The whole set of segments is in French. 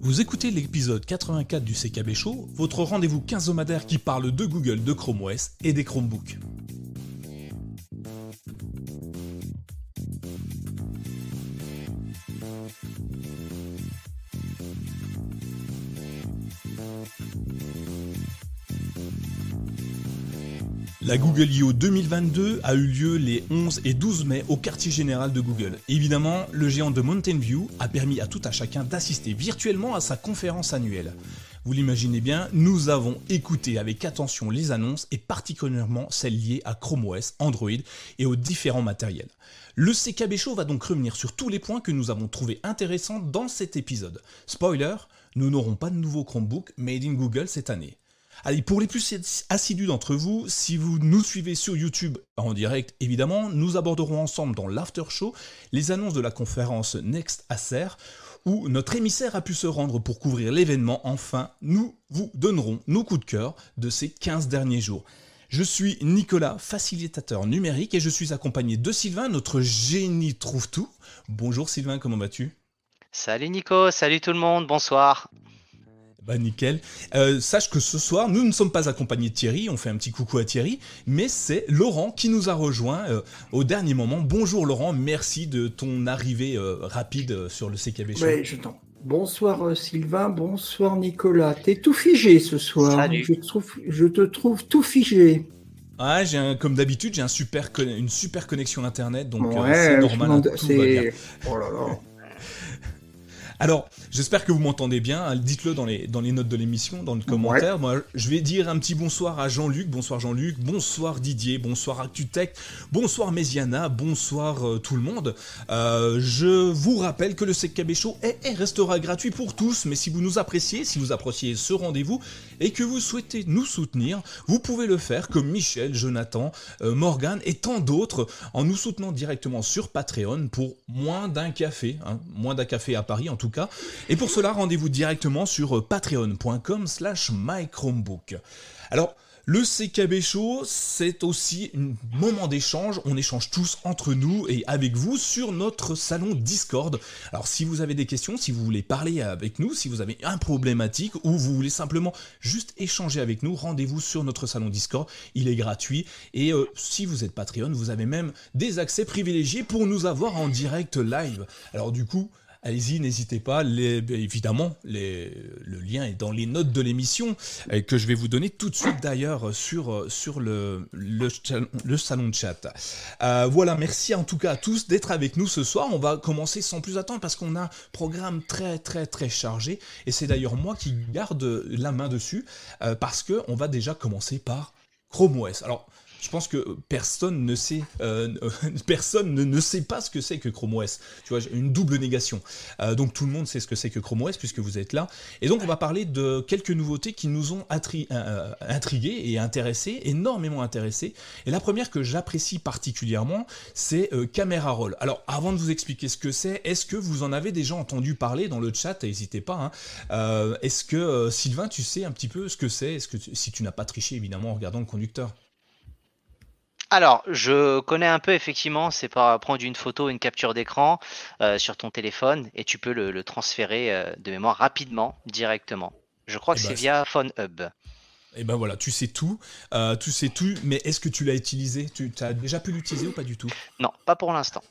Vous écoutez l'épisode 84 du CKB Show, votre rendez-vous quinzomadaire qui parle de Google, de Chrome OS et des Chromebooks. La Google I.O. 2022 a eu lieu les 11 et 12 mai au quartier général de Google. Évidemment, le géant de Mountain View a permis à tout un chacun d'assister virtuellement à sa conférence annuelle. Vous l'imaginez bien, nous avons écouté avec attention les annonces et particulièrement celles liées à Chrome OS, Android et aux différents matériels. Le CKB Show va donc revenir sur tous les points que nous avons trouvés intéressants dans cet épisode. Spoiler, nous n'aurons pas de nouveau Chromebook made in Google cette année. Allez, pour les plus assidus d'entre vous, si vous nous suivez sur YouTube en direct, évidemment, nous aborderons ensemble dans l'after show les annonces de la conférence Next Acer, où notre émissaire a pu se rendre pour couvrir l'événement. Enfin, nous vous donnerons nos coups de cœur de ces 15 derniers jours. Je suis Nicolas, facilitateur numérique, et je suis accompagné de Sylvain, notre génie trouve tout. Bonjour Sylvain, comment vas-tu? Salut Nico, salut tout le monde, bonsoir. Bah nickel. Euh, sache que ce soir, nous ne sommes pas accompagnés de Thierry, on fait un petit coucou à Thierry, mais c'est Laurent qui nous a rejoint euh, au dernier moment. Bonjour Laurent, merci de ton arrivée euh, rapide sur le CKB Show. Oui, je t'en. Bonsoir Sylvain, bonsoir Nicolas. T'es tout figé ce soir. Salut. Je, trouve, je te trouve tout figé. Ah, j'ai un- comme d'habitude, j'ai un super conne- une super connexion internet, donc euh, ouais, c'est normal. hein, tout va bien. c'est. Oh là là. Alors, j'espère que vous m'entendez bien. hein, Dites-le dans les, dans les notes de l'émission, dans le commentaire. Moi, je vais dire un petit bonsoir à Jean-Luc. Bonsoir Jean-Luc. Bonsoir Didier. Bonsoir ActuTech. Bonsoir Méziana. Bonsoir euh, tout le monde. Euh, je vous rappelle que le CKB Show est et restera gratuit pour tous. Mais si vous nous appréciez, si vous appréciez ce rendez-vous et que vous souhaitez nous soutenir, vous pouvez le faire comme Michel, Jonathan, euh, Morgan et tant d'autres en nous soutenant directement sur Patreon pour moins d'un café, hein, moins d'un café à Paris en tout cas. Et pour cela, rendez-vous directement sur euh, patreon.com slash mychromebook. Alors, le CKB Show, c'est aussi un moment d'échange. On échange tous entre nous et avec vous sur notre salon Discord. Alors, si vous avez des questions, si vous voulez parler avec nous, si vous avez un problématique ou vous voulez simplement juste échanger avec nous, rendez-vous sur notre salon Discord. Il est gratuit et euh, si vous êtes Patreon, vous avez même des accès privilégiés pour nous avoir en direct live. Alors, du coup, Allez-y, n'hésitez pas. Les- évidemment, le lien est dans les notes de l'émission euh, que je vais vous donner tout de suite d'ailleurs sur, euh, le, salon de chat. Euh, voilà, merci en tout cas à tous d'être avec nous ce soir. On va commencer sans plus attendre parce qu'on a un programme très très très chargé et c'est d'ailleurs moi qui garde la main dessus parce que on va déjà commencer par Chrome OS. Alors, je pense que personne ne sait, euh, personne ne, ne sait pas ce que c'est que Chrome OS. Tu vois, une double négation. Euh, donc tout le monde sait ce que c'est que Chrome OS puisque vous êtes là. Et donc on va parler de quelques nouveautés qui nous ont euh, intrigués et intéressés, énormément intéressés. Et la première que j'apprécie particulièrement, c'est Camera Roll. Alors avant de vous expliquer ce que c'est, est-ce que vous en avez déjà entendu parler dans le chat? N'hésitez pas. hein. Est-ce que Sylvain, tu sais un petit peu ce que c'est? Est-ce que si tu n'as pas triché évidemment en regardant le conducteur? Alors, je connais un peu effectivement, c'est par prendre une photo, une capture d'écran euh, sur ton téléphone et tu peux le, le transférer euh, de mémoire rapidement, directement. Je crois que Eh ben, c'est via Phone Hub. Et ben voilà, tu sais tout, euh, tu sais tout, mais est-ce que tu l'as utilisé? Tu as déjà pu l'utiliser ou pas du tout? Non, pas pour l'instant.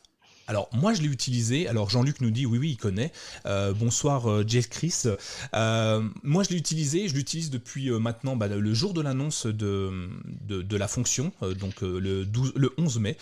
Alors moi je l'ai utilisé, alors Jean-Luc nous dit oui oui il connaît, Euh, bonsoir euh, Jeff Chris, Euh, moi je l'ai utilisé, je l'utilise depuis euh, maintenant bah, le jour de l'annonce de, la fonction, donc le, 12, le 11 mai,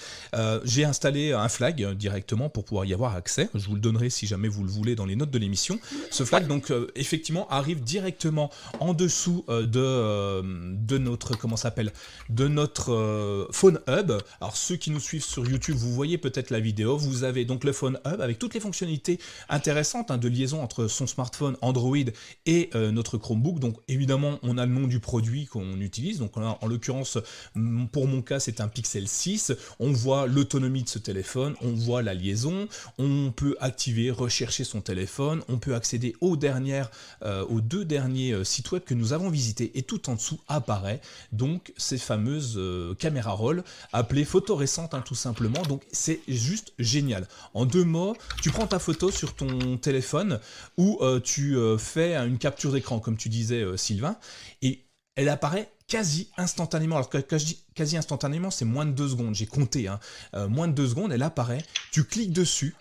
j'ai installé un flag directement pour pouvoir y avoir accès, je vous le donnerai si jamais vous le voulez dans les notes de l'émission, ce flag donc effectivement arrive directement en dessous de, de notre, comment s'appelle, de notre phone hub, alors ceux qui nous suivent sur YouTube vous voyez peut-être la vidéo, vous vous avez donc le Phone Hub avec toutes les fonctionnalités intéressantes hein, de liaison entre son smartphone Android et euh, notre Chromebook. Donc évidemment, on a le nom du produit qu'on utilise. Donc en l'occurrence, pour mon cas, c'est un Pixel 6. On voit l'autonomie de ce téléphone, on voit la liaison, on peut activer, rechercher son téléphone, on peut accéder aux dernières, euh, aux deux derniers euh, sites web que nous avons visités et tout en dessous apparaît donc ces fameuses caméras roll appelées photo récentes hein, tout simplement. Donc c'est juste génial. En deux mots, tu prends ta photo sur ton téléphone ou tu fais une capture d'écran, comme tu disais, Sylvain, et elle apparaît quasi instantanément. Alors quand je dis quasi instantanément, c'est moins de deux secondes. J'ai compté, hein. moins de deux secondes, elle apparaît. Tu cliques dessus,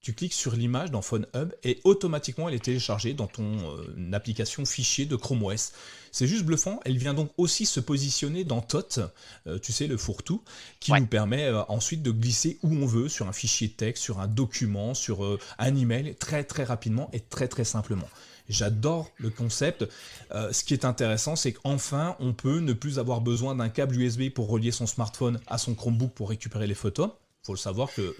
tu cliques sur l'image dans Phone Hub et automatiquement elle est téléchargée dans ton euh, application fichier de Chrome OS. C'est juste bluffant, elle vient donc aussi se positionner dans TOT, euh, tu sais, le fourre-tout, qui nous permet euh, ensuite de glisser où on veut, sur un fichier texte, sur un document, sur un email, très très rapidement et très très simplement. J'adore le concept. ce qui est intéressant, c'est qu'enfin, on peut ne plus avoir besoin d'un câble USB pour relier son smartphone à son Chromebook pour récupérer les photos faut le savoir que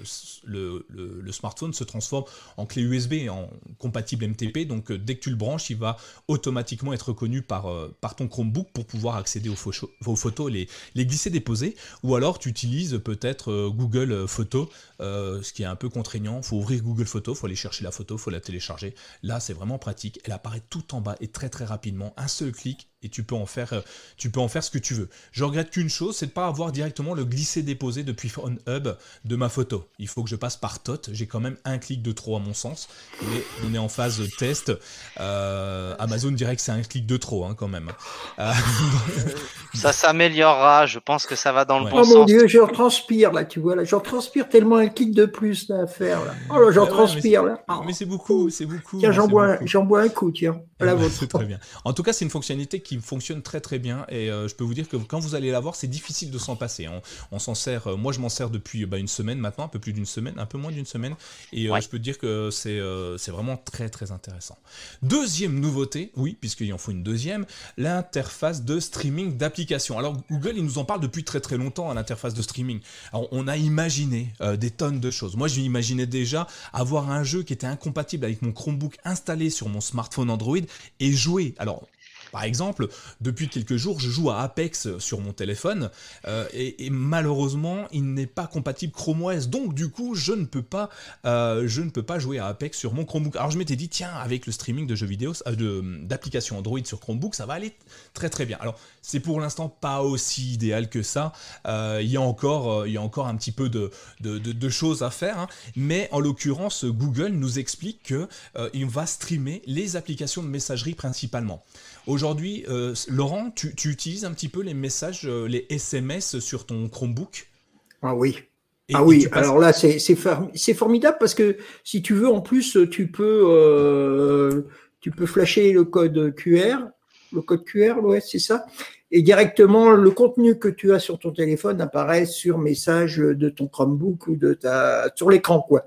le, smartphone se transforme en clé USB, en compatible MTP. Donc euh, dès que tu le branches, il va automatiquement être reconnu par, euh, ton Chromebook pour pouvoir accéder aux, photos, les, les glisser, déposer. Ou alors tu utilises peut-être euh, Google Photos, ce qui est un peu contraignant. Faut ouvrir Google Photos, faut aller chercher la photo, faut la télécharger. Là, c'est vraiment pratique. Elle apparaît tout en bas et très très rapidement. Un seul clic et tu peux en faire, euh, tu peux en faire ce que tu veux. Je regrette qu'une chose, c'est de pas avoir directement le glisser-déposer depuis Hub de ma photo. Il faut que je passe par TOT. J'ai quand même un clic de trop à mon sens. Mais on est en phase test. Euh, Amazon dirait que c'est un clic de trop hein, quand même. Euh, ça s'améliorera. Je pense que ça va dans le bon sens. Oh mon dieu, je transpire là, tu vois là, j'en transpire tellement un clic de plus à faire là. Oh là, j'en transpire là. Mais c'est beaucoup, c'est beaucoup. Tiens, j'en bois, j'en bois un coup, tiens. C'est très bien. En tout cas, c'est une fonctionnalité qui fonctionne très très bien et euh, je peux vous dire que quand vous allez la voir, c'est difficile de s'en passer. Hein. On, s'en sert, euh, moi je m'en sers depuis bah, une semaine maintenant, un peu plus d'une semaine, un peu moins d'une semaine et euh, je peux dire que c'est c'est vraiment très très intéressant. Deuxième nouveauté, oui, puisqu'il en faut une deuxième, l'interface de streaming d'applications. Alors Google, il nous en parle depuis très très longtemps, à l'interface de streaming. Alors, on a imaginé des tonnes de choses. Moi, j'imaginais déjà avoir un jeu qui était incompatible avec mon Chromebook installé sur mon smartphone Android et jouer. Alors, par exemple, depuis quelques jours, je joue à Apex sur mon téléphone euh, et, malheureusement, il n'est pas compatible Chrome OS. Donc, du coup, je ne peux pas, euh, je ne peux pas jouer à Apex sur mon Chromebook. Alors, je m'étais dit, tiens, avec le streaming de jeux vidéo, euh, d'applications Android sur Chromebook, ça va aller très très bien. Alors, c'est pour l'instant pas aussi idéal que ça. il y a encore, y a encore un petit peu de, de, choses à faire, hein. mais en l'occurrence, Google nous explique que il va streamer les applications de messagerie principalement. Aujourd'hui, euh, Laurent, tu, utilises un petit peu les messages, euh, les SMS sur ton Chromebook Ah oui. ah oui, alors là, c'est formidable parce que si tu veux, en plus, tu peux, euh, tu peux flasher le code QR, le code QR, ouais, c'est ça, et directement, le contenu que tu as sur ton téléphone apparaît sur message de ton Chromebook ou de ta, sur l'écran, quoi.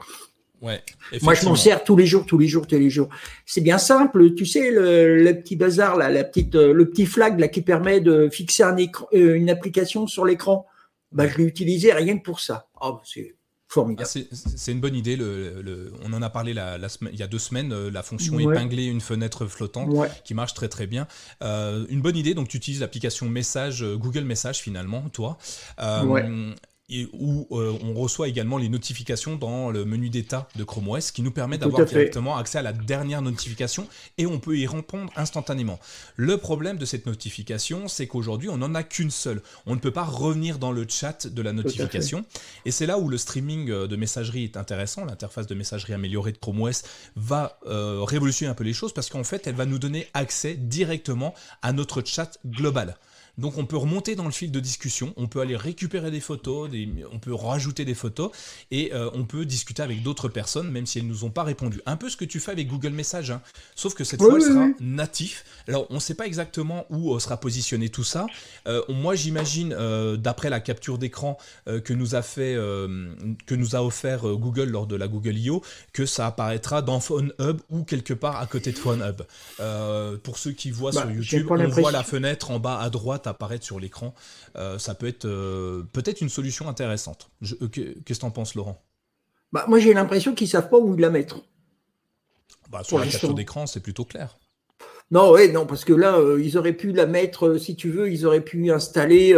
Moi, je m'en sers tous les jours, tous les jours, tous les jours. C'est bien simple. Tu sais, le, petit bazar, là, la petite, euh, le petit flag là, qui permet de fixer un écran, euh, une application sur l'écran, bah, je l'ai utilisé rien que pour ça. Oh, c'est formidable. Ah, c'est une bonne idée. Le, on en a parlé la, il y a deux semaines, euh, la fonction épingler une fenêtre flottante qui marche très très bien. une bonne idée. Donc, tu utilises l'application Message, Google Message finalement, toi où euh, on reçoit également les notifications dans le menu d'état de Chrome OS, qui nous permet d'avoir directement accès à la dernière notification et on peut y répondre instantanément. Le problème de cette notification, c'est qu'aujourd'hui, on n'en a qu'une seule. On ne peut pas revenir dans le chat de la notification. Et c'est là où le streaming euh, de messagerie est intéressant. L'interface de messagerie améliorée de Chrome OS va euh, révolutionner un peu les choses parce qu'en fait, elle va nous donner accès directement à notre chat global. Donc on peut remonter dans le fil de discussion, on peut aller récupérer des photos, on peut rajouter des photos et euh, on peut discuter avec d'autres personnes même si elles nous ont pas répondu. Un peu ce que tu fais avec Google Message, hein. sauf que cette fois elle sera natif. Alors on ne sait pas exactement où euh, sera positionné tout ça. Euh, moi j'imagine d'après la capture d'écran que nous a fait, que nous a offert Google lors de la Google I.O. que ça apparaîtra dans Phone Hub ou quelque part à côté de Phone Hub. pour ceux qui voient bah, sur YouTube, on voit la fenêtre en bas à droite apparaître sur l'écran, euh, ça peut être euh, peut-être une solution intéressante. Euh, qu'est-ce que tu en penses, Laurent? Bah, Moi, j'ai l'impression qu'ils savent pas où la mettre. Bah, sur la capture d'écran, c'est plutôt clair. Non, ouais, non, parce que là, ils auraient pu la mettre, si tu veux, ils auraient pu installer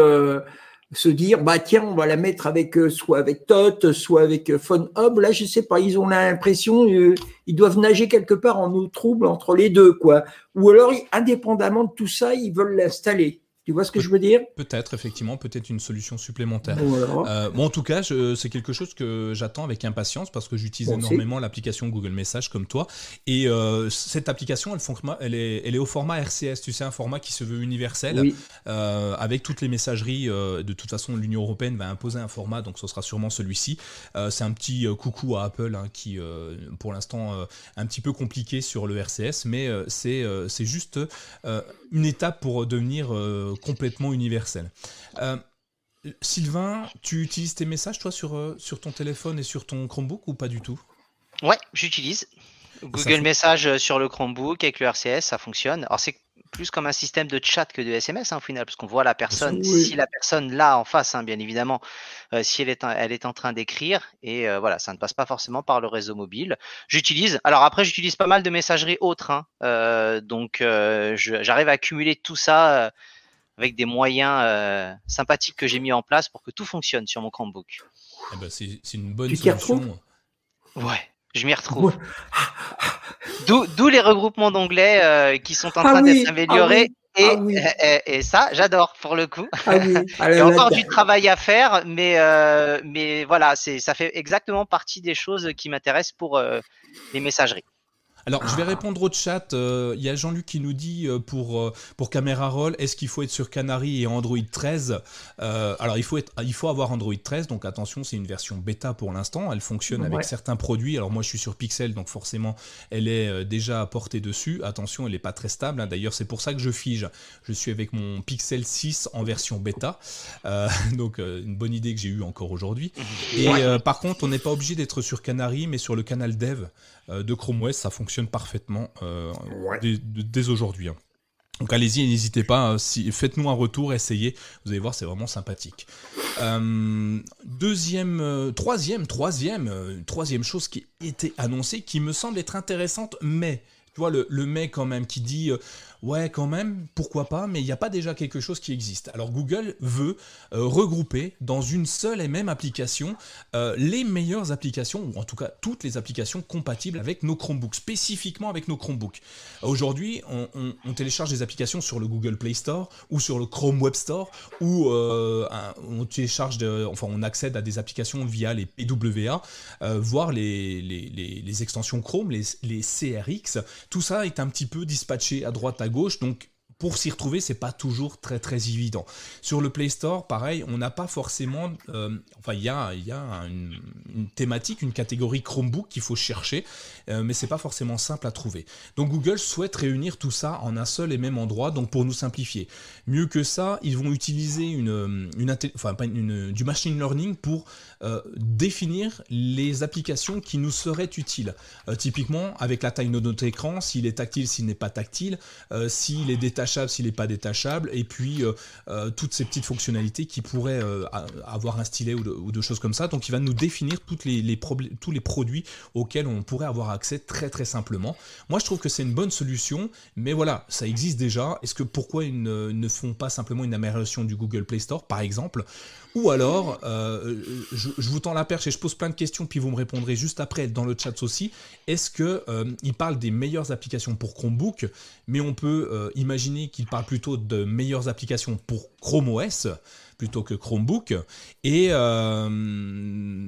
se dire bah tiens on va la mettre avec soit avec Tot soit avec Phone Hub là je sais pas ils ont l'impression ils doivent nager quelque part en eau trouble entre les deux quoi ou alors indépendamment de tout ça ils veulent l'installer Tu vois ce que je veux dire? Peut-être, effectivement, peut-être une solution supplémentaire. Euh, bon, en tout cas, c'est quelque chose que j'attends avec impatience parce que j'utilise énormément l'application Google Message comme toi. Et euh, cette application, elle, elle, est, elle, est, au format RCS, tu sais, un format qui se veut universel, euh, avec toutes les messageries. de toute façon, l'Union européenne va imposer un format, donc ce sera sûrement celui-ci. c'est un petit coucou à Apple hein, qui, pour l'instant, un petit peu compliqué sur le RCS, mais c'est c'est juste une étape pour devenir complètement universel. Euh, Sylvain, tu utilises tes messages, toi, sur, euh, sur ton téléphone et sur ton Chromebook ou pas du tout? Ouais, j'utilise. Google Message sur le Chromebook avec le RCS, ça fonctionne. Alors, c'est plus comme un système de chat que de SMS hein, au final, parce qu'on voit la personne, si la personne là en face, hein, bien évidemment, euh, si elle est, elle est en train d'écrire, et voilà, ça ne passe pas forcément par le réseau mobile. J'utilise, alors après, j'utilise pas mal de messageries autres, hein, donc j'arrive à accumuler tout ça avec des moyens euh, sympathiques que j'ai mis en place pour que tout fonctionne sur mon Chromebook. Eh ben, c'est une bonne solution. Ouais, je m'y retrouve. D'où les regroupements d'onglets euh, qui sont en ah train d'être améliorés. Ah et, et, ça, j'adore pour le coup. Il y a encore du travail à faire, mais, euh, mais voilà, ça fait exactement partie des choses qui m'intéressent pour les messageries. Alors, je vais répondre au chat. Il euh, y a Jean-Luc qui nous dit euh, pour, euh, pour Camera Roll, est-ce qu'il faut être sur Canary et Android 13 Alors, il faut, être, il faut avoir Android 13, donc attention, c'est une version bêta pour l'instant. Elle fonctionne avec certains produits. Alors, moi, je suis sur Pixel, donc forcément, elle est déjà portée dessus. Attention, elle n'est pas très stable. Hein. D'ailleurs, c'est pour ça que je fige. Je suis avec mon Pixel 6 en version bêta. donc, une bonne idée que j'ai eue encore aujourd'hui. Et par contre, on n'est pas obligé d'être sur Canary, mais sur le canal dev de Chrome OS, ça fonctionne parfaitement euh, dès, aujourd'hui. Hein. Donc allez-y, n'hésitez pas, hein, si, faites-nous un retour, essayez, vous allez voir, c'est vraiment sympathique. Euh, deuxième, euh, troisième, troisième, troisième chose qui était annoncée, qui me semble être intéressante, mais, tu vois, le, le mais quand même, qui dit ouais quand même, pourquoi pas, mais il n'y a pas déjà quelque chose qui existe. Alors Google veut euh, regrouper dans une seule et même application euh, les meilleures applications, ou en tout cas toutes les applications compatibles avec nos Chromebooks, spécifiquement avec nos Chromebooks. Aujourd'hui, on, télécharge des applications sur le Google Play Store ou sur le Chrome Web Store, ou euh, on télécharge, enfin on accède à des applications via les PWA, voire les, extensions Chrome, les, les CRX. Tout ça est un petit peu dispatché à droite à gauche, donc pour s'y retrouver, c'est pas toujours très très évident. Sur le Play Store, pareil, on n'a pas forcément, euh, enfin il y a, y a une, thématique, une catégorie Chromebook qu'il faut chercher, euh, mais c'est pas forcément simple à trouver. Donc Google souhaite réunir tout ça en un seul et même endroit, donc pour nous simplifier. Mieux que ça, ils vont utiliser une, une, enfin, une du machine learning pour euh, définir les applications qui nous seraient utiles. typiquement, avec la taille de notre écran, s'il est tactile, s'il n'est pas tactile, s'il est détaché s'il n'est pas détachable, et puis euh, euh, toutes ces petites fonctionnalités qui pourraient euh, avoir un stylet ou de, choses comme ça. Donc il va nous définir toutes les, tous les produits auxquels on pourrait avoir accès très très simplement. Moi je trouve que c'est une bonne solution, mais voilà, ça existe déjà. Est-ce que pourquoi ils ne, font pas simplement une amélioration du Google Play Store par exemple? Ou alors, je, vous tends la perche et je pose plein de questions, puis vous me répondrez juste après dans le chat aussi. Est-ce que il parle des meilleures applications pour Chromebook, mais on peut imaginer qu'il parle plutôt de meilleures applications pour Chrome OS plutôt que Chromebook. Et euh,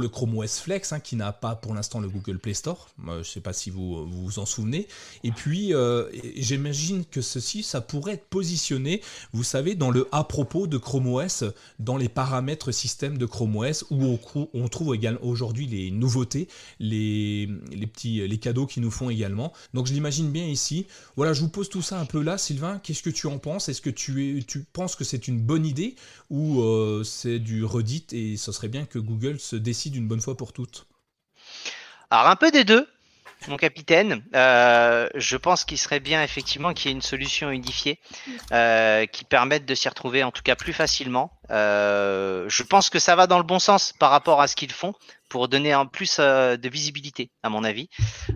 le Chrome OS Flex, hein, qui n'a pas pour l'instant le Google Play Store. je sais pas si vous, vous en souvenez. Et puis, euh, j'imagine que ceci, ça pourrait être positionné, vous savez, dans le à propos de Chrome OS, dans les paramètres système de Chrome OS, où on, trouve également aujourd'hui les nouveautés, les, petits les cadeaux qu'ils nous font également. Donc, je l'imagine bien ici. Voilà, je vous pose tout ça un peu là, Sylvain. Qu'est-ce que tu en penses? Est-ce que tu, es, tu penses que c'est une bonne idée? Ou euh, c'est du redit et ce serait bien que Google se décide d'une bonne fois pour toutes Alors un peu des deux, mon capitaine. Euh, je pense qu'il serait bien effectivement qu'il y ait une solution unifiée euh, qui permette de s'y retrouver en tout cas plus facilement. Euh, je pense que ça va dans le bon sens par rapport à ce qu'ils font pour donner un plus de visibilité à mon avis.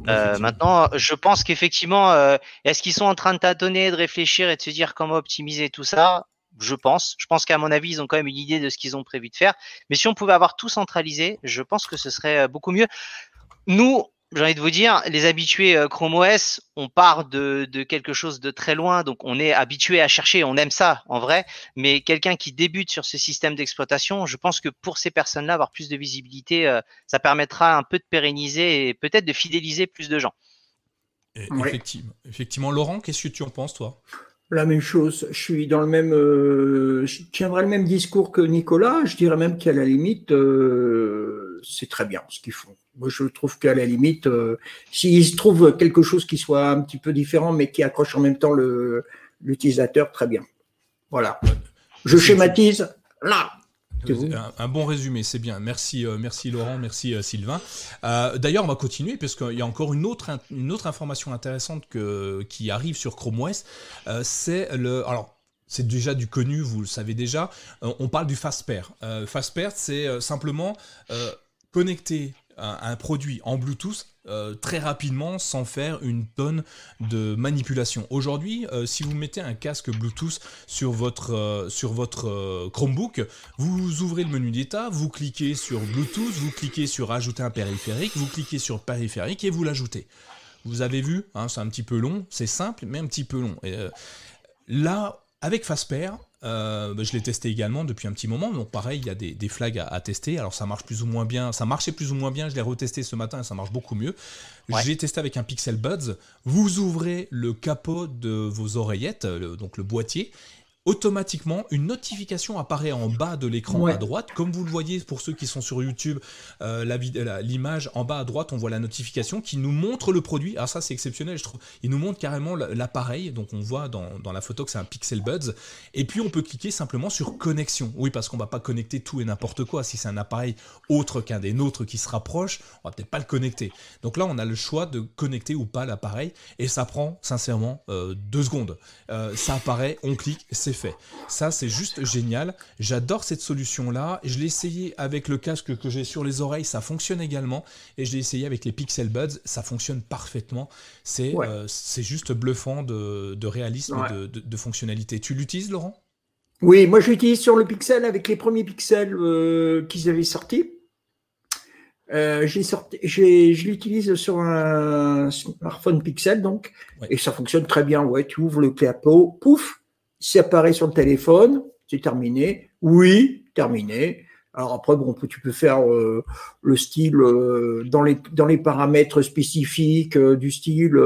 maintenant, je pense qu'effectivement, est-ce qu'ils sont en train de tâtonner, de réfléchir et de se dire comment optimiser tout ça? Je pense. Je pense qu'à mon avis, ils ont quand même une idée de ce qu'ils ont prévu de faire. Mais si on pouvait avoir tout centralisé, je pense que ce serait euh, beaucoup mieux. Nous, j'ai envie de vous dire, les habitués euh, Chrome OS, on part de, quelque chose de très loin, donc on est habitué à chercher, on aime ça en vrai, mais quelqu'un qui débute sur ce système d'exploitation, je pense que pour ces personnes-là, avoir plus de visibilité, euh, ça permettra un peu de pérenniser et peut-être de fidéliser plus de gens. effectivement. effectivement. Laurent, qu'est-ce que tu en penses, toi? La même chose. Je suis dans le même. Euh, je tiendrai le même discours que Nicolas. Je dirais même qu'à la limite, c'est très bien ce qu'ils font. Moi, je trouve qu'à la limite, euh, s'ils se trouvent quelque chose qui soit un petit peu différent, mais qui accroche en même temps l'utilisateur, très bien. Voilà. Je schématise là. Un, bon résumé, c'est bien. Merci, euh, merci Laurent, merci euh, Sylvain. D'ailleurs, on va continuer parce qu'il y a encore une autre, une autre information intéressante que, qui arrive sur Chrome OS. c'est le, alors c'est déjà du connu, vous le savez déjà. on parle du FastPair. FastPair, c'est simplement connecter un, produit en Bluetooth euh, très rapidement sans faire une tonne de manipulation. Aujourd'hui, euh, si vous mettez un casque Bluetooth sur votre, euh, sur votre Chromebook, vous ouvrez le menu d'état, vous cliquez sur Bluetooth, vous cliquez sur ajouter un périphérique, vous cliquez sur périphérique et vous l'ajoutez. Vous avez vu, hein, c'est un petit peu long, c'est simple mais un petit peu long. Là, avec Fastpair, euh, bah, je l'ai testé également depuis un petit moment, donc pareil, il y a des, flags à, tester. Alors ça marche plus ou moins bien, ça marchait plus ou moins bien, je l'ai retesté ce matin et ça marche beaucoup mieux. J'ai testé avec un Pixel Buds. Vous ouvrez le capot de vos oreillettes, donc le boîtier, automatiquement une notification apparaît en bas de l'écran à droite. Comme vous le voyez pour ceux qui sont sur YouTube, euh, l'image en bas à droite, on voit la notification qui nous montre le produit. Alors ça c'est exceptionnel, je trouve. Il nous montre carrément l'appareil, donc on voit dans, la photo que c'est un Pixel Buds. Et puis on peut cliquer simplement sur connexion. Oui, parce qu'on va pas connecter tout et n'importe quoi. Si c'est un appareil autre qu'un des nôtres qui se rapproche, on va peut-être pas le connecter. Donc là on a le choix de connecter ou pas l'appareil et ça prend sincèrement euh, deux secondes. Euh, ça apparaît, on clique, c'est fait. Ça, c'est juste génial. J'adore cette solution-là. Je l'ai essayé avec le casque que j'ai sur les oreilles, ça fonctionne également. Et je l'ai essayé avec les Pixel Buds, ça fonctionne parfaitement. C'est euh, juste bluffant de, réalisme et de, fonctionnalité. Tu l'utilises, Laurent? Oui, moi je l'utilise sur le Pixel avec les premiers Pixels euh, qu'ils avaient sortis. Euh, je l'utilise sur un smartphone Pixel donc et ça fonctionne très bien. Ouais, tu ouvres le clapot, pouf, ça apparaît sur le téléphone, c'est terminé. Oui, terminé. Alors après, bon, tu peux faire euh, le style euh, dans, les, dans les paramètres spécifiques euh, du style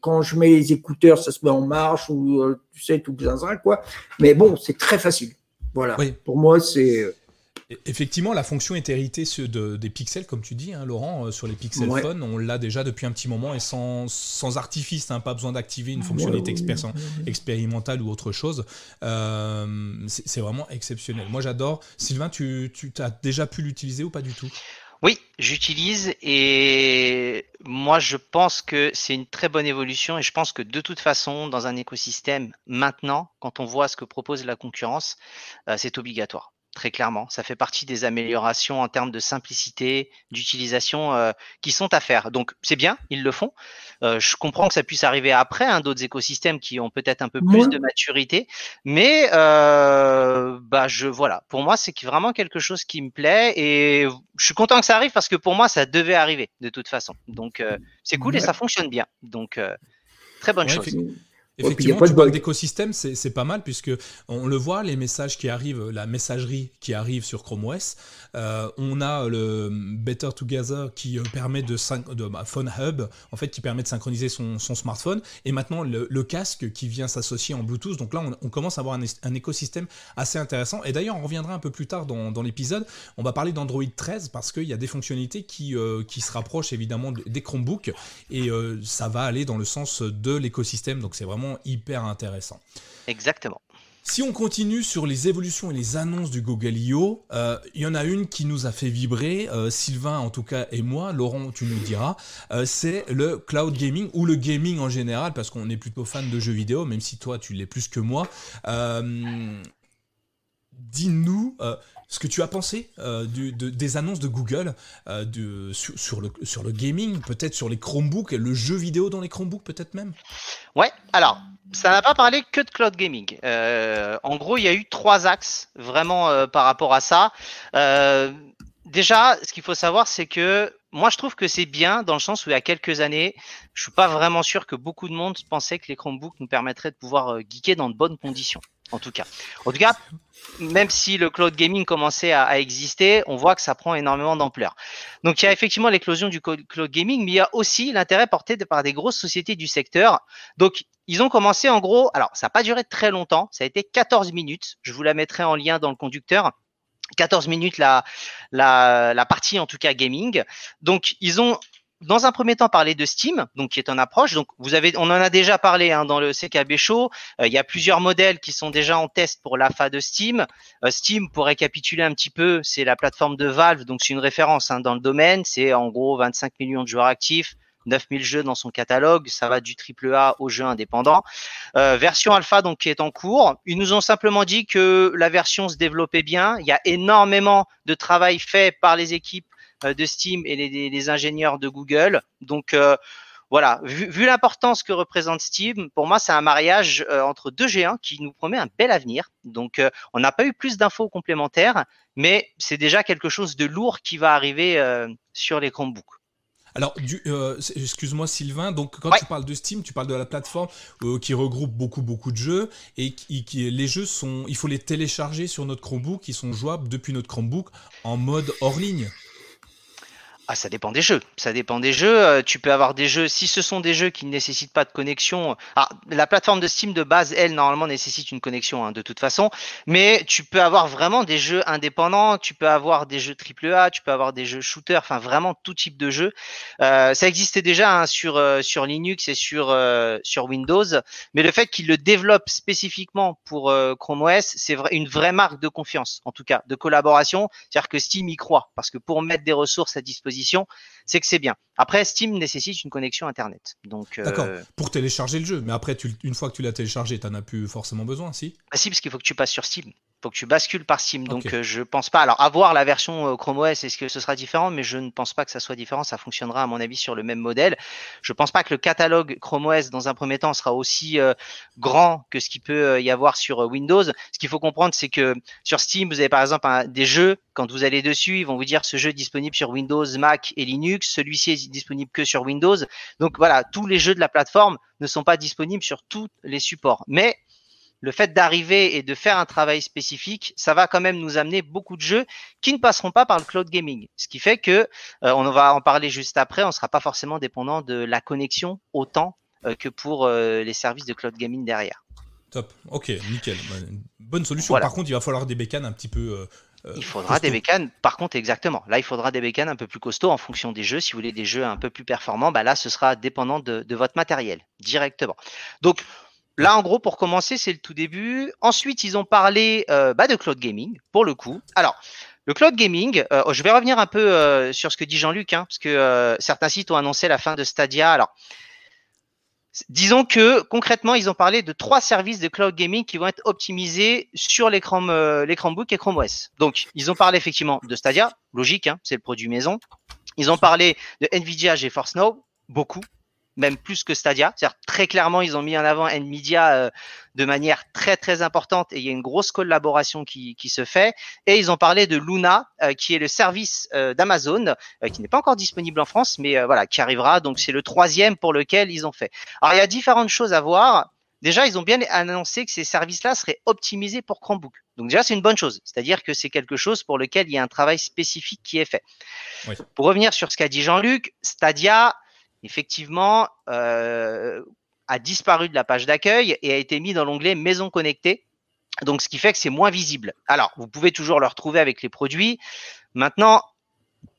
quand je mets les écouteurs, ça se met en marche ou tu sais tout zinzin quoi. Mais bon, c'est très facile. Voilà. Pour moi, c'est Effectivement, la fonction est héritée des pixels, comme tu dis, hein, Laurent, euh, sur les Pixel Phone. On l'a déjà depuis un petit moment et sans, sans artifice, hein, pas besoin d'activer une fonctionnalité expérimentale ou autre chose. Euh, c'est vraiment exceptionnel. Moi, j'adore. Sylvain, tu, tu as déjà pu l'utiliser ou pas du tout? Oui, j'utilise et moi je pense que c'est une très bonne évolution et je pense que de toute façon dans un écosystème maintenant, quand on voit ce que propose la concurrence, euh, c'est obligatoire très clairement. Ça fait partie des améliorations en termes de simplicité, d'utilisation euh, qui sont à faire. Donc c'est bien, ils le font. Euh, je comprends que ça puisse arriver après hein, d'autres écosystèmes qui ont peut-être un peu plus de maturité, mais euh, bah je voilà. Pour moi, c'est vraiment quelque chose qui me plaît et je suis content que ça arrive parce que pour moi, ça devait arriver de toute façon. Donc c'est cool et ça fonctionne bien. Donc très bonne chose. Effectivement, tu parles d'écosystème, c'est pas mal puisque on le voit, les messages qui arrivent, la messagerie qui arrive sur Chrome OS. Euh, on a le Better Together qui euh, permet de, de bah, Phone Hub, en fait, qui permet de synchroniser son, smartphone. Et maintenant, le, casque qui vient s'associer en Bluetooth. Donc là, on, commence à avoir un, écosystème assez intéressant. Et d'ailleurs, on reviendra un peu plus tard dans, l'épisode. On va parler d'Android 13 parce qu'il y a des fonctionnalités qui, euh, qui se rapprochent évidemment des Chromebooks et ça va aller dans le sens de l'écosystème. Donc c'est vraiment hyper intéressant. Exactement. Si on continue sur les évolutions et les annonces du Google I.O., euh, il y en a une qui nous a fait vibrer, euh, Sylvain en tout cas et moi, Laurent tu nous diras, euh, c'est le cloud gaming ou le gaming en général, parce qu'on est plutôt fan de jeux vidéo, même si toi tu l'es plus que moi. Dis-nous ce que tu as pensé euh, des annonces de Google euh, sur, le, gaming, peut-être sur les Chromebooks, le jeu vidéo dans les Chromebooks peut-être même? Ouais, alors, ça n'a pas parlé que de cloud gaming. Euh, en gros, il y a eu trois axes vraiment par rapport à ça. déjà, ce qu'il faut savoir, c'est que moi, je trouve que c'est bien dans le sens où il y a quelques années, je suis pas vraiment sûr que beaucoup de monde pensait que les Chromebooks nous permettraient de pouvoir geeker dans de bonnes conditions. En tout cas, en tout cas, même si le cloud gaming commençait à, exister, on voit que ça prend énormément d'ampleur. Donc, il y a effectivement l'éclosion du cloud gaming, mais il y a aussi l'intérêt porté par des grosses sociétés du secteur. Donc, ils ont commencé en gros, alors ça n'a pas duré très longtemps, ça a été 14 minutes. Je vous la mettrai en lien dans le conducteur. 14 minutes la, la, la partie en tout cas gaming. Donc ils ont dans un premier temps parlé de Steam, donc qui est en approche. Donc vous avez, on en a déjà parlé hein, dans le CKB Show. Euh, il y a plusieurs modèles qui sont déjà en test pour l'AFA de Steam. Euh, Steam, pour récapituler un petit peu, c'est la plateforme de Valve, donc c'est une référence hein, dans le domaine. C'est en gros 25 millions de joueurs actifs, 9000 jeux dans son catalogue, ça va du triple A au jeu indépendant. Euh, version alpha donc qui est en cours. Ils nous ont simplement dit que la version se développait bien. Il y a énormément de travail fait par les équipes de Steam et les, ingénieurs de Google. Donc euh, voilà, vu, l'importance que représente Steam, pour moi, c'est un mariage entre deux géants qui nous promet un bel avenir. Donc, on n'a pas eu plus d'infos complémentaires, mais c'est déjà quelque chose de lourd qui va arriver sur les Chromebooks. Alors, euh, excuse-moi Sylvain, donc quand tu parles de Steam, tu parles de la plateforme euh, qui regroupe beaucoup beaucoup de jeux et qui, les jeux sont, il faut les télécharger sur notre Chromebook, qui sont jouables depuis notre Chromebook en mode hors ligne. Ah, ça dépend des jeux. Ça dépend des jeux. Euh, tu peux avoir des jeux, si ce sont des jeux qui ne nécessitent pas de connexion. Ah, la plateforme de Steam de base, elle, normalement, nécessite une connexion hein, de toute façon. Mais tu peux avoir vraiment des jeux indépendants. Tu peux avoir des jeux AAA. Tu peux avoir des jeux shooter. Enfin, vraiment tout type de jeux. Euh, ça existait déjà hein, sur euh, sur Linux et sur sur Windows. Mais le fait qu'ils le développent spécifiquement pour Chrome OS, c'est une vraie marque de confiance, en tout cas, de collaboration. C'est-à-dire que Steam y croit, parce que pour mettre des ressources à disposition c'est que c'est bien. Après, Steam nécessite une connexion Internet. Donc, euh, D'accord, pour télécharger le jeu. Mais après, une fois que tu l'as téléchargé, tu n'en as plus forcément besoin, si? Ah, Si, parce qu'il faut que tu passes sur Steam faut que tu bascules par Steam. Donc euh, je pense pas. Alors avoir la version euh, Chrome OS, est-ce que ce sera différent Mais je ne pense pas que ça soit différent. Ça fonctionnera à mon avis sur le même modèle. Je pense pas que le catalogue Chrome OS dans un premier temps sera aussi euh, grand que ce qu'il peut y avoir sur Windows. Ce qu'il faut comprendre, c'est que sur Steam, vous avez par exemple des jeux. Quand vous allez dessus, ils vont vous dire ce jeu est disponible sur Windows, Mac et Linux. Celui-ci est disponible que sur Windows. Donc voilà, tous les jeux de la plateforme ne sont pas disponibles sur tous les supports. Mais le fait d'arriver et de faire un travail spécifique, ça va quand même nous amener beaucoup de jeux qui ne passeront pas par le cloud gaming. Ce qui fait que, euh, on va en parler juste après, on ne sera pas forcément dépendant de la connexion autant euh, que pour euh, les services de cloud gaming derrière. Top, ok, nickel. Bonne solution. Par contre, il va falloir des bécanes un petit peu. il faudra des bécanes, par contre, exactement. Là, il faudra des bécanes un peu plus costauds en fonction des jeux. Si vous voulez des jeux un peu plus performants, bah là, ce sera dépendant de, de votre matériel directement. Donc, Là, en gros, pour commencer, c'est le tout début. Ensuite, ils ont parlé euh, bah, de cloud gaming, pour le coup. Alors, le cloud gaming, euh, je vais revenir un peu euh, sur ce que dit Jean-Luc, hein, parce que certains sites ont annoncé la fin de Stadia. Alors, disons que concrètement, ils ont parlé de trois services de cloud gaming qui vont être optimisés sur les, Chrome, les Chromebook et Chrome OS. Donc, ils ont parlé effectivement de Stadia, logique, hein, c'est le produit maison. Ils ont parlé de Nvidia GeForce Now, beaucoup, même plus que Stadia. C'est-à-dire très clairement, ils ont mis en avant Nvidia euh, de manière très très importante et il y a une grosse collaboration qui, qui se fait. Et ils ont parlé de Luna, euh, qui est le service euh, d'Amazon, qui n'est pas encore disponible en France, mais voilà, qui arrivera. Donc c'est le troisième pour lequel ils ont fait. Alors il y a différentes choses à voir. Déjà, ils ont bien annoncé que ces services-là seraient optimisés pour Chromebook. Donc déjà, c'est une bonne chose. C'est-à-dire que c'est quelque chose pour lequel il y a un travail spécifique qui est fait. Pour revenir sur ce qu'a dit Jean-Luc, Stadia, effectivement, euh, a disparu de la page d'accueil et a été mis dans l'onglet Maison connectée. Donc, ce qui fait que c'est moins visible. Alors, vous pouvez toujours le retrouver avec les produits. Maintenant,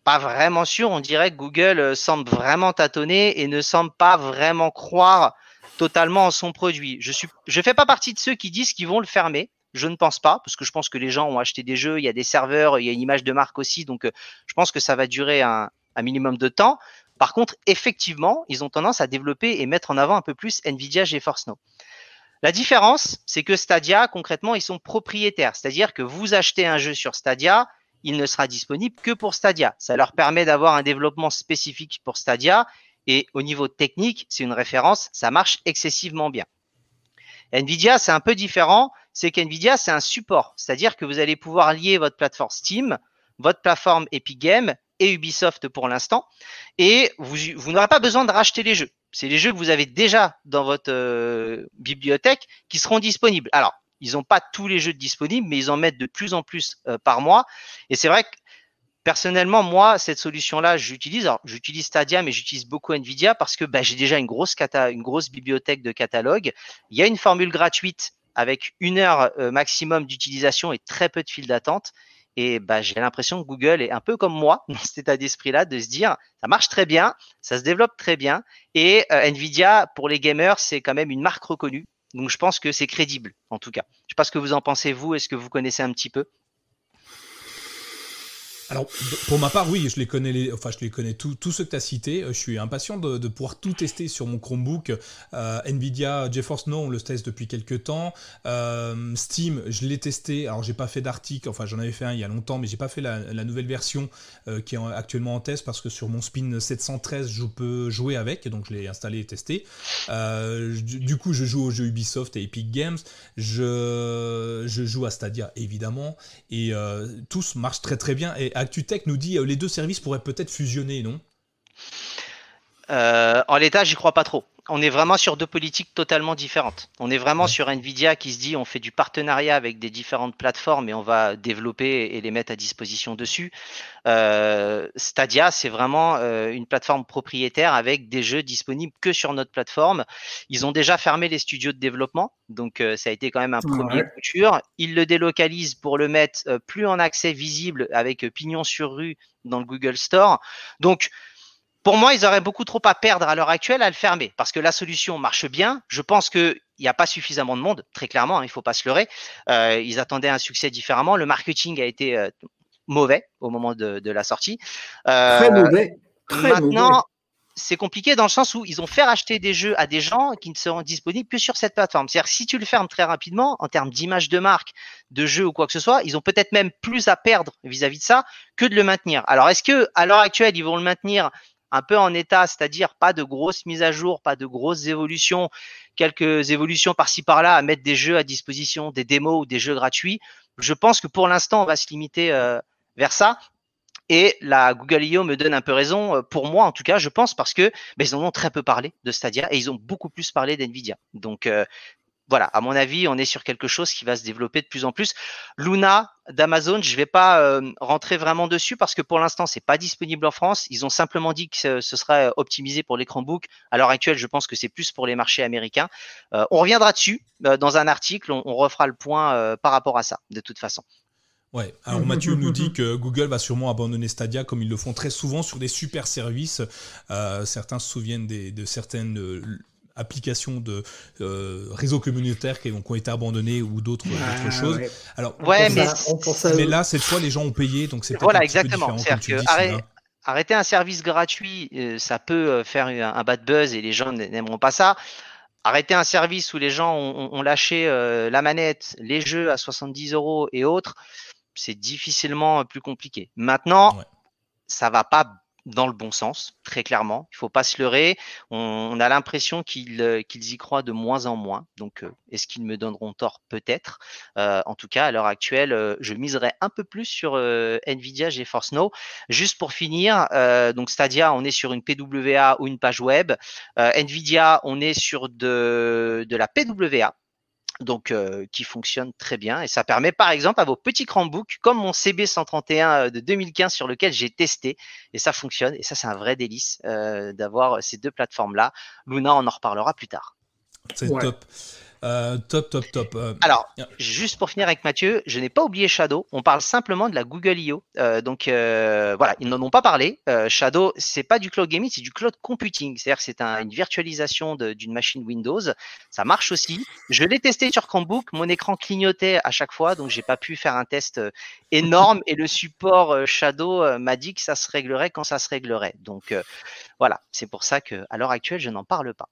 pas vraiment sûr. On dirait que Google euh, semble vraiment tâtonner et ne semble pas vraiment croire totalement en son produit. Je suis, je fais pas partie de ceux qui disent qu'ils vont le fermer. Je ne pense pas, parce que je pense que les gens ont acheté des jeux, il y a des serveurs, il y a une image de marque aussi, donc euh, je pense que ça va durer un, un minimum de temps. Par contre, effectivement, ils ont tendance à développer et mettre en avant un peu plus Nvidia GeForce Now. La différence, c'est que Stadia, concrètement, ils sont propriétaires. C'est-à-dire que vous achetez un jeu sur Stadia, il ne sera disponible que pour Stadia. Ça leur permet d'avoir un développement spécifique pour Stadia. Et au niveau technique, c'est une référence, ça marche excessivement bien. Nvidia, c'est un peu différent. C'est qu'Nvidia, c'est un support. C'est-à-dire que vous allez pouvoir lier votre plateforme Steam, votre plateforme Epic Games et Ubisoft pour l'instant. Et vous, n'aurez pas besoin de racheter les jeux. C'est les jeux que vous avez déjà dans votre euh, bibliothèque qui seront disponibles. Alors, ils n'ont pas tous les jeux disponibles, mais ils en mettent de plus en plus euh, par mois. Et c'est vrai que personnellement, moi, cette solution-là, j'utilise. Alors, j'utilise Stadia, mais j'utilise beaucoup Nvidia parce que bah, j'ai déjà une grosse, une grosse bibliothèque de catalogue. Il y a une formule gratuite avec une heure euh, maximum d'utilisation et très peu de fil d'attente. Et bah, j'ai l'impression que Google est un peu comme moi dans cet état d'esprit-là, de se dire ça marche très bien, ça se développe très bien. Et euh, Nvidia, pour les gamers, c'est quand même une marque reconnue. Donc je pense que c'est crédible, en tout cas. Je ne sais pas ce que vous en pensez, vous. Est-ce que vous connaissez un petit peu? Alors, pour ma part, oui, je les connais, les, enfin, je les connais tous ceux que tu as cités. Je suis impatient de, pouvoir tout tester sur mon Chromebook. Euh, Nvidia GeForce Now, on le teste depuis quelques temps. Euh, Steam, je l'ai testé. Alors, j'ai pas fait d'article, enfin, j'en avais fait un il y a longtemps, mais j'ai pas fait la, nouvelle version euh, qui est actuellement en test parce que sur mon Spin 713, je peux jouer avec, donc je l'ai installé et testé. Euh, du coup, je joue aux jeux Ubisoft et Epic Games. Je, je joue à Stadia, évidemment, et euh, tous marchent très très bien. ActuTech nous dit que euh, les deux services pourraient peut-être fusionner, non? Euh, En l'état, j'y crois pas trop. On est vraiment sur deux politiques totalement différentes. On est vraiment sur Nvidia qui se dit on fait du partenariat avec des différentes plateformes et on va développer et les mettre à disposition dessus. Euh, Stadia, c'est vraiment une plateforme propriétaire avec des jeux disponibles que sur notre plateforme. Ils ont déjà fermé les studios de développement, donc ça a été quand même un premier couture. Ils le délocalisent pour le mettre plus en accès visible avec pignon sur rue dans le Google Store. Donc pour moi, ils auraient beaucoup trop à perdre à l'heure actuelle à le fermer parce que la solution marche bien. Je pense qu'il n'y a pas suffisamment de monde, très clairement, hein, il ne faut pas se leurrer. Euh, ils attendaient un succès différemment. Le marketing a été euh, mauvais au moment de, la sortie. Euh, très mauvais. maintenant, c'est compliqué dans le sens où ils ont fait racheter des jeux à des gens qui ne seront disponibles que sur cette plateforme. C'est-à-dire que si tu le fermes très rapidement, en termes d'image de marque, de jeu ou quoi que ce soit, ils ont peut-être même plus à perdre vis-à-vis -vis de ça que de le maintenir. Alors, est-ce que à l'heure actuelle, ils vont le maintenir un peu en état, c'est-à-dire pas de grosses mises à jour, pas de grosses évolutions, quelques évolutions par-ci par-là à mettre des jeux à disposition, des démos ou des jeux gratuits. Je pense que pour l'instant, on va se limiter euh, vers ça. Et la Google I.O. me donne un peu raison, euh, pour moi en tout cas, je pense, parce que ben, ils en ont très peu parlé de Stadia et ils ont beaucoup plus parlé d'NVIDIA. Donc euh, voilà, à mon avis, on est sur quelque chose qui va se développer de plus en plus. Luna d'Amazon, je ne vais pas euh, rentrer vraiment dessus parce que pour l'instant, c'est pas disponible en France. Ils ont simplement dit que ce, serait optimisé pour l'écran book. À l'heure actuelle, je pense que c'est plus pour les marchés américains. Euh, on reviendra dessus euh, dans un article. On, refera le point par rapport à ça, de toute façon. Ouais, alors Mathieu nous dit que Google va sûrement abandonner Stadia comme ils le font très souvent sur des super services. certains se souviennent de certaines applications de euh, réseaux communautaires qui ont, été abandonnés ou d'autres ah, choses. Alors, ouais, mais, mais là, cette fois, les gens ont payé, donc c'est voilà, exactement. arrêter un service gratuit, euh, ça peut euh, faire un, bad buzz et les gens n'aimeront pas ça. Arrêter un service où les gens ont, lâché la manette, les jeux à 70 euros et autres, c'est difficilement plus compliqué. Maintenant, ça va pas dans le bon sens, très clairement. Il faut pas se leurrer. On, a l'impression qu'ils euh, qu'ils y croient de moins en moins. Donc, euh, est-ce qu'ils me donneront tort? Peut-être. Euh, en tout cas, à l'heure actuelle, je miserais un peu plus sur Nvidia GeForce Now. Juste pour finir, donc Stadia, on est sur une PWA ou une page web. Nvidia, on est sur de la PWA donc euh, qui fonctionne très bien et ça permet par exemple à vos petits Chromebooks comme mon CB131 euh, de 2015 sur lequel j'ai testé et ça fonctionne et ça c'est un vrai délice euh, d'avoir ces deux plateformes là. Luna on en reparlera plus tard. C'est top. Euh, top, top, top. Euh, Alors, juste pour finir avec Mathieu, je n'ai pas oublié Shadow. On parle simplement de la Google I.O. Euh, donc voilà, ils n'en ont pas parlé. Shadow, c'est pas du cloud gaming, c'est du cloud computing. C'est-à-dire que c'est une virtualisation d'une machine Windows. Ça marche aussi. Je l'ai testé sur Chromebook. Mon écran clignotait à chaque fois, donc j'ai pas pu faire un test énorme. et le support Shadow m'a dit que ça se réglerait quand ça se réglerait. Donc voilà, c'est pour ça que à l'heure actuelle, je n'en parle pas.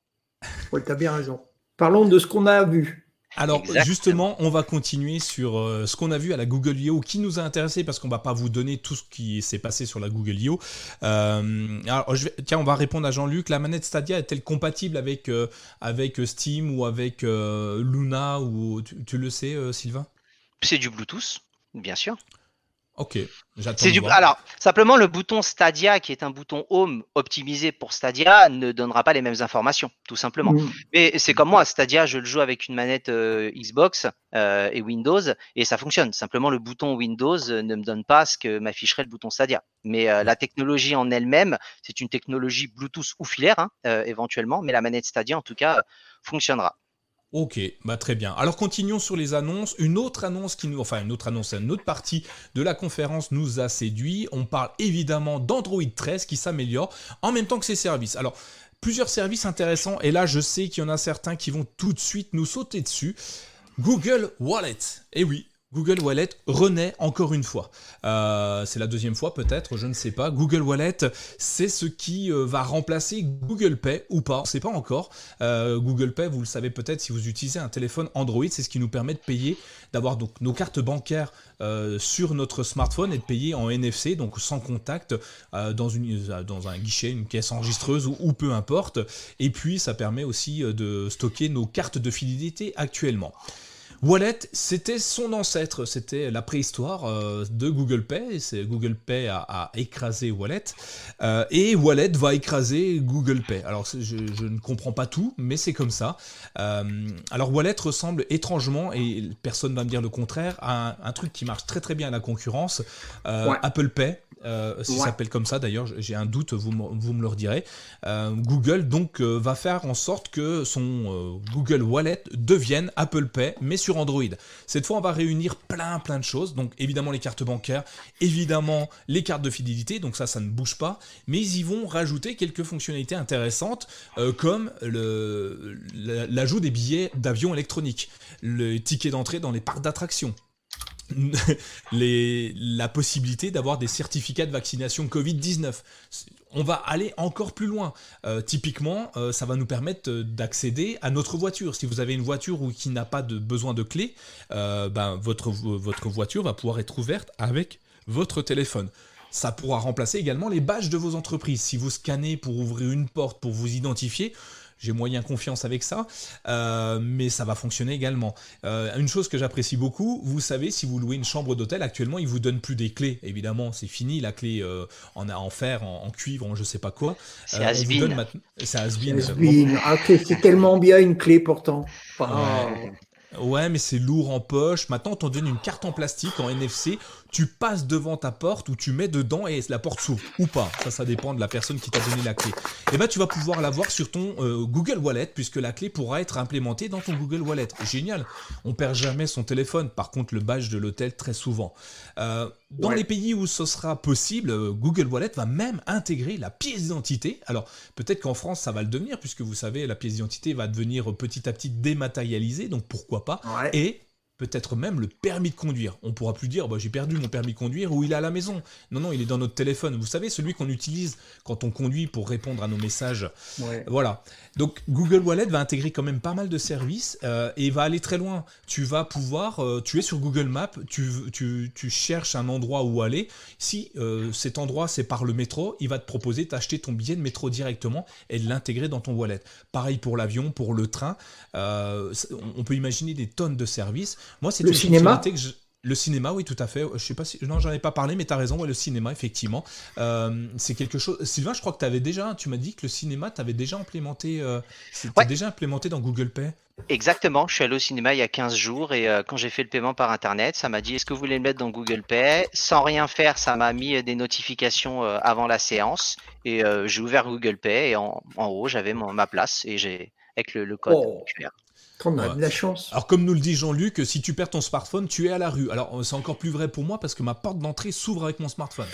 Oui, tu as bien raison. Parlons de ce qu'on a vu. Alors justement, on va continuer sur euh, ce qu'on a vu à la Google I.O. qui nous a intéressé parce qu'on va pas vous donner tout ce qui s'est passé sur la Google I.O. Euh, alors tiens, on va répondre à Jean-Luc. La manette Stadia est-elle compatible avec euh, avec Steam ou avec Luna ou tu, le sais, Sylvain? C'est du Bluetooth, bien sûr. Ok, c'est du... Alors, simplement, le bouton Stadia, qui est un bouton Home optimisé pour Stadia, ne donnera pas les mêmes informations, tout simplement. Mm. Mais c'est comme moi, Stadia, je le joue avec une manette euh, Xbox euh, et Windows, et ça fonctionne. Simplement, le bouton Windows ne me donne pas ce que m'afficherait le bouton Stadia. Mais euh, la technologie en elle-même, c'est une technologie Bluetooth ou filaire, hein, éventuellement, mais la manette Stadia, en tout cas, fonctionnera. Ok, bah très bien. Alors continuons sur les annonces. Une autre annonce qui nous, enfin une autre annonce, une autre partie de la conférence nous a séduit. On parle évidemment d'Android 13 qui s'améliore en même temps que ses services. Alors plusieurs services intéressants et là je sais qu'il y en a certains qui vont tout de suite nous sauter dessus. Google Wallet. Eh oui, Google Wallet renaît encore une fois. Euh, c'est la deuxième fois peut-être, je ne sais pas. Google Wallet, c'est ce qui euh, va remplacer Google Pay ou pas, on ne sait pas encore. Euh, Google Pay, vous le savez peut-être si vous utilisez un téléphone Android, c'est ce qui nous permet de payer, d'avoir donc nos cartes bancaires sur notre smartphone et de payer en NFC, donc sans contact, dans, une, dans un guichet, une caisse enregistreuse ou, ou peu importe. Et puis ça permet aussi de stocker nos cartes de fidélité actuellement. Wallet, c'était son ancêtre, c'était la préhistoire euh, de Google Pay. C'est Google Pay a, écrasé Wallet euh, et Wallet va écraser Google Pay. Alors je, ne comprends pas tout, mais c'est comme ça. Euh, alors Wallet ressemble étrangement et personne va me dire le contraire à un, truc qui marche très très bien à la concurrence, Apple Pay. Euh, ça s'appelle comme ça d'ailleurs, j'ai un doute, vous, vous, me le redirez. Euh, Google donc euh, va faire en sorte que son Google Wallet devienne Apple Pay, mais sur Android. Cette fois, on va réunir plein plein de choses, donc évidemment les cartes bancaires, évidemment les cartes de fidélité, donc ça, ça ne bouge pas, mais ils y vont rajouter quelques fonctionnalités intéressantes, comme l'ajout des billets d'avion électroniques, le ticket d'entrée dans les parcs d'attractions, la possibilité d'avoir des certificats de vaccination Covid-19. On va aller encore plus loin. Euh, typiquement, euh, ça va nous permettre d'accéder à notre voiture. Si vous avez une voiture ou qui n'a pas de besoin de clé, euh, ben, votre, votre voiture va pouvoir être ouverte avec votre téléphone. Ça pourra remplacer également les badges de vos entreprises. Si vous scannez pour ouvrir une porte, pour vous identifier, j'ai moyen confiance avec ça, euh, mais ça va fonctionner également. Euh, une chose que j'apprécie beaucoup, vous savez, si vous louez une chambre d'hôtel, actuellement, ils vous donnent plus des clés. Évidemment, c'est fini, la clé euh, en, en fer, en, cuivre, en je sais pas quoi. C'est Asbin. C'est Asbin. Ah, c'est tellement bien une clé pourtant. Ouais, mais c'est lourd en poche. Maintenant, on t'en donne une carte en plastique, en NFC. Tu passes devant ta porte ou tu mets dedans et la porte s'ouvre. Ou pas. Ça, ça dépend de la personne qui t'a donné la clé. Et eh ben, tu vas pouvoir l'avoir sur ton euh, Google Wallet puisque la clé pourra être implémentée dans ton Google Wallet. Génial. On perd jamais son téléphone. Par contre, le badge de l'hôtel, très souvent. Euh, dans les pays où ce sera possible, euh, Google Wallet va même intégrer la pièce d'identité. Alors, peut-être qu'en France, ça va le devenir puisque vous savez, la pièce d'identité va devenir petit à petit dématérialisée. Donc, pourquoi pas Et peut-être même le permis de conduire. On pourra plus dire bah, j'ai perdu mon permis de conduire ou il est à la maison. Non, non, il est dans notre téléphone. Vous savez, celui qu'on utilise quand on conduit pour répondre à nos messages. Voilà. Donc Google Wallet va intégrer quand même pas mal de services euh, et va aller très loin. Tu vas pouvoir, euh, tu es sur Google Maps, tu, tu, tu, cherches un endroit où aller. Si euh, cet endroit c'est par le métro, il va te proposer d'acheter ton billet de métro directement et de l'intégrer dans ton wallet. Pareil pour l'avion, pour le train. on peut imaginer des tonnes de services. Moi, c'est le cinéma. Que Le cinéma, oui, tout à fait. Je sais pas si. Non, j'en ai pas parlé, mais tu as raison. le cinéma, effectivement. Euh, c'est quelque chose. Sylvain, je crois que tu avais déjà. Tu m'as dit que le cinéma, tu avais déjà implémenté. Euh, c'était déjà implémenté dans Google Pay. Exactement. Je suis allé au cinéma il y a 15 jours et euh, quand j'ai fait le paiement par Internet, ça m'a dit est-ce que vous voulez le mettre dans Google Pay? Sans rien faire, ça m'a mis des notifications avant la séance et j'ai ouvert Google Pay et en, haut, j'avais ma place et j'ai avec le, code oh. On a de la chance. Alors, comme nous le dit Jean-Luc, si tu perds ton smartphone, tu es à la rue. Alors, c'est encore plus vrai pour moi parce que ma porte d'entrée s'ouvre avec mon smartphone.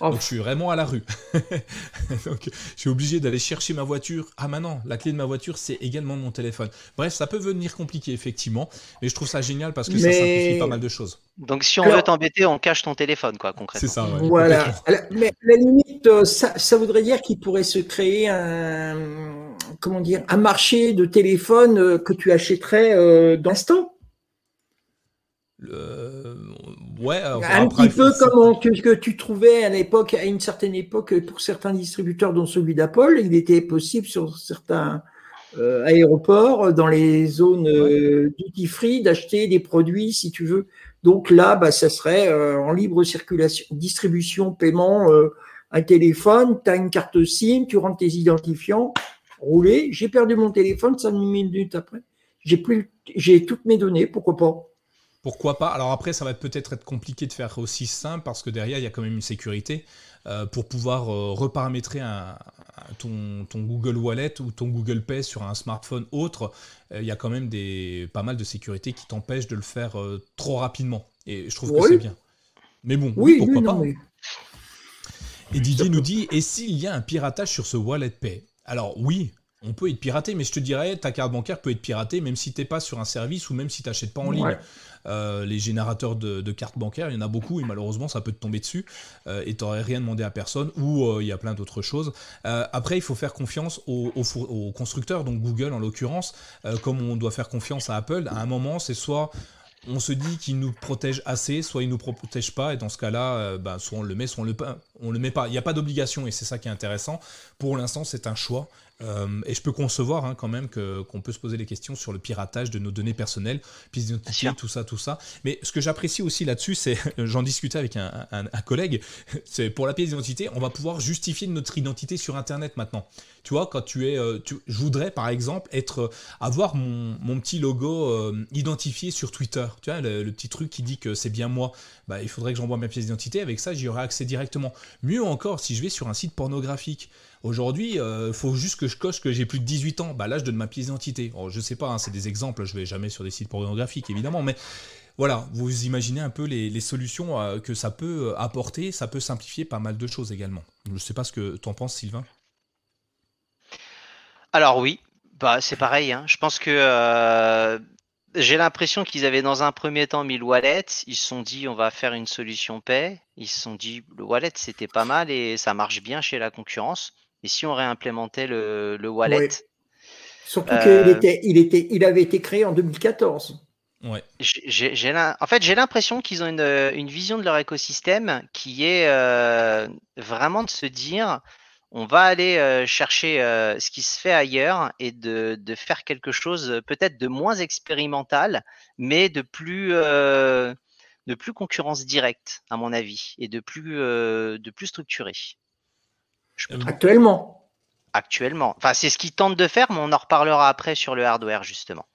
Oh. Donc, je suis vraiment à la rue. Donc, je suis obligé d'aller chercher ma voiture. Ah, maintenant, la clé de ma voiture, c'est également mon téléphone. Bref, ça peut venir compliqué, effectivement. Mais je trouve ça génial parce que ça simplifie pas mal de choses. Donc, si on veut t'embêter, on cache ton téléphone, quoi, concrètement. C'est ça, Voilà. Mais la limite, euh, ça, ça voudrait dire qu'il pourrait se créer un comment dire, un marché de téléphone euh, que tu achèterais euh, d'instant ouais, un petit peu comme que, tu trouvais à l'époque, à une certaine époque, pour certains distributeurs, dont celui d'Apple, il était possible sur certains euh, aéroports, dans les zones duty free, d'acheter des produits, si tu veux, Donc là, bah, ça serait euh, en libre circulation, distribution, paiement, euh, un téléphone, tu as une carte SIM, tu rentres tes identifiants, rouler. J'ai perdu mon téléphone, cinq minutes après. J'ai plus, j'ai toutes mes données, pourquoi pas Pourquoi pas? Alors après, ça va peut-être être compliqué de faire aussi simple parce que derrière, il y a quand même une sécurité. Euh, pour pouvoir reparamétrer un, ton, ton, Google Wallet ou ton Google Pay sur un smartphone autre, il y a quand même des, pas mal de sécurité qui t'empêchent de le faire trop rapidement. Et je trouve que c'est bien. Mais bon, oui, pourquoi pas. Et Didier nous dit, et s'il y a un piratage sur ce Wallet Pay? Alors oui, on peut être piraté, mais je te dirais, ta carte bancaire peut être piratée même si tu n'es pas sur un service ou même si tu n'achètes pas en ligne. Euh, les générateurs de, cartes bancaires, il y en a beaucoup et malheureusement ça peut te tomber dessus euh, et tu n'aurais rien demandé à personne ou euh, il y a plein d'autres choses. après, il faut faire confiance aux, aux constructeurs, donc Google en l'occurrence, comme on doit faire confiance à Apple. À un moment, c'est soit on se dit qu'il nous protège assez, soit il nous protège pas, et dans ce cas-là, euh, bah, soit on le met, soit on le, on le met pas. Il n'y a pas d'obligation, et c'est ça qui est intéressant. Pour l'instant, c'est un choix. Euh, et je peux concevoir hein, quand même qu'on peut se poser des questions sur le piratage de nos données personnelles, puis tout ça, tout ça. Mais ce que j'apprécie aussi là-dessus, c'est, j'en discutais avec un, collègue, c'est pour la pièce d'identité, on va pouvoir justifier notre identité sur Internet maintenant. Tu vois, quand tu es, euh, je voudrais par exemple être, avoir mon, petit logo euh, identifié sur Twitter. Tu vois, le, petit truc qui dit que c'est bien moi. Bah, il faudrait que j'envoie ma pièce d'identité. Avec ça, j'y aurai accès directement. Mieux encore, si je vais sur un site pornographique. Aujourd'hui, il euh, faut juste que je coche que j'ai plus de 18 ans. Bah je donne ma pièce d'identité. Je sais pas, hein, c'est des exemples. Je vais jamais sur des sites pornographiques, évidemment, mais voilà, vous imaginez un peu les, solutions euh, que ça peut euh, apporter. Ça peut simplifier pas mal de choses également. Je ne sais pas ce que tu en penses, Sylvain. Alors oui, bah c'est pareil. Hein. Je pense que j'ai l'impression qu'ils avaient dans un premier temps mis le wallet. Ils se sont dit on va faire une solution paix. Ils se sont dit le wallet c'était pas mal et ça marche bien chez la concurrence. Et si on réimplémentait le, le wallet Surtout euh, qu'il il était, il avait été créé en 2014. Ouais. en fait, j'ai l'impression qu'ils ont une, une, vision de leur écosystème qui est euh, vraiment de se dire on va aller euh, chercher ce qui se fait ailleurs et de, de faire quelque chose peut-être de moins expérimental, mais de plus, de plus concurrence directe, à mon avis, et de plus, de plus structuré. Actuellement. Actuellement. Enfin, c'est ce qu'ils tentent de faire, mais on en reparlera après sur le hardware, justement.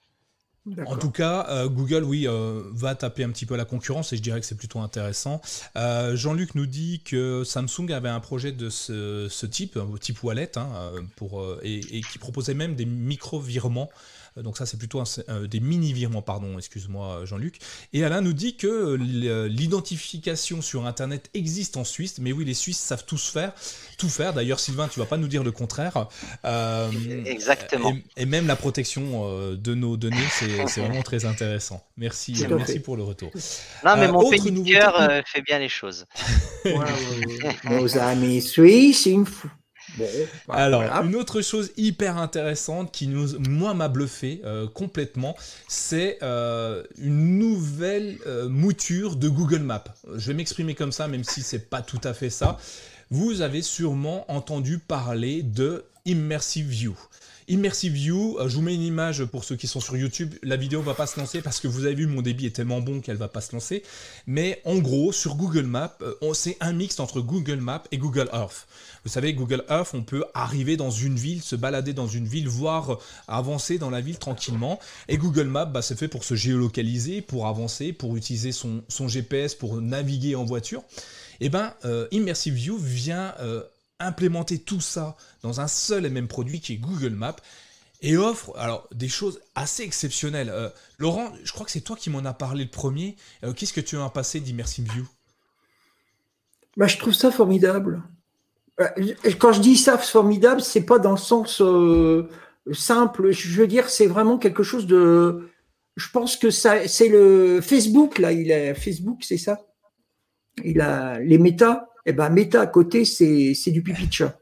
En tout cas, euh, Google, oui, euh, va taper un petit peu la concurrence et je dirais que c'est plutôt intéressant. Euh, Jean-Luc nous dit que Samsung avait un projet de ce, type, type wallet, hein, pour, et, et, qui proposait même des micro-virements euh, donc ça, c'est plutôt euh, des mini-virements, pardon, excuse-moi Jean-Luc. Et Alain nous dit que l'identification sur Internet existe en Suisse, mais oui, les Suisses savent tous faire, tout faire. D'ailleurs, Sylvain, tu vas pas nous dire le contraire. Euh, Exactement. Et, même la protection de nos données, c'est vraiment très intéressant. Merci, merci pour le retour. Non, mais mon pays fait bien les choses. Nos amis suisses, une bah, Alors, une autre chose hyper intéressante qui nous, moi, m'a bluffé euh, complètement, c'est euh, une nouvelle euh, mouture de Google Maps. Je vais m'exprimer comme ça, même si c'est pas tout à fait ça. Vous avez sûrement entendu parler de Immersive View. Immersive View, je vous mets une image pour ceux qui sont sur YouTube. La vidéo va pas se lancer parce que vous avez vu, mon débit est tellement bon qu'elle va pas se lancer. Mais en gros, sur Google Maps, c'est un mix entre Google Maps et Google Earth. Vous savez, Google Earth, on peut arriver dans une ville, se balader dans une ville, voire avancer dans la ville tranquillement. Et Google Maps, bah, c'est fait pour se géolocaliser, pour avancer, pour utiliser son, GPS, pour naviguer en voiture. Et eh euh, Immersive View vient euh, implémenter tout ça dans un seul et même produit qui est Google Maps et offre alors des choses assez exceptionnelles. Euh, Laurent, je crois que c'est toi qui m'en as parlé le premier. Qu'est-ce que tu as passé d'Immersive View? Bah, Je trouve ça formidable. Euh, quand je dis ça formidable, c'est pas dans le sens euh, simple. Je veux dire, c'est vraiment quelque chose de. Je pense que ça, c'est le Facebook là. Il Facebook, c'est ça? Il a les méta. Eh ben méta à côté, c'est du pipi de chat.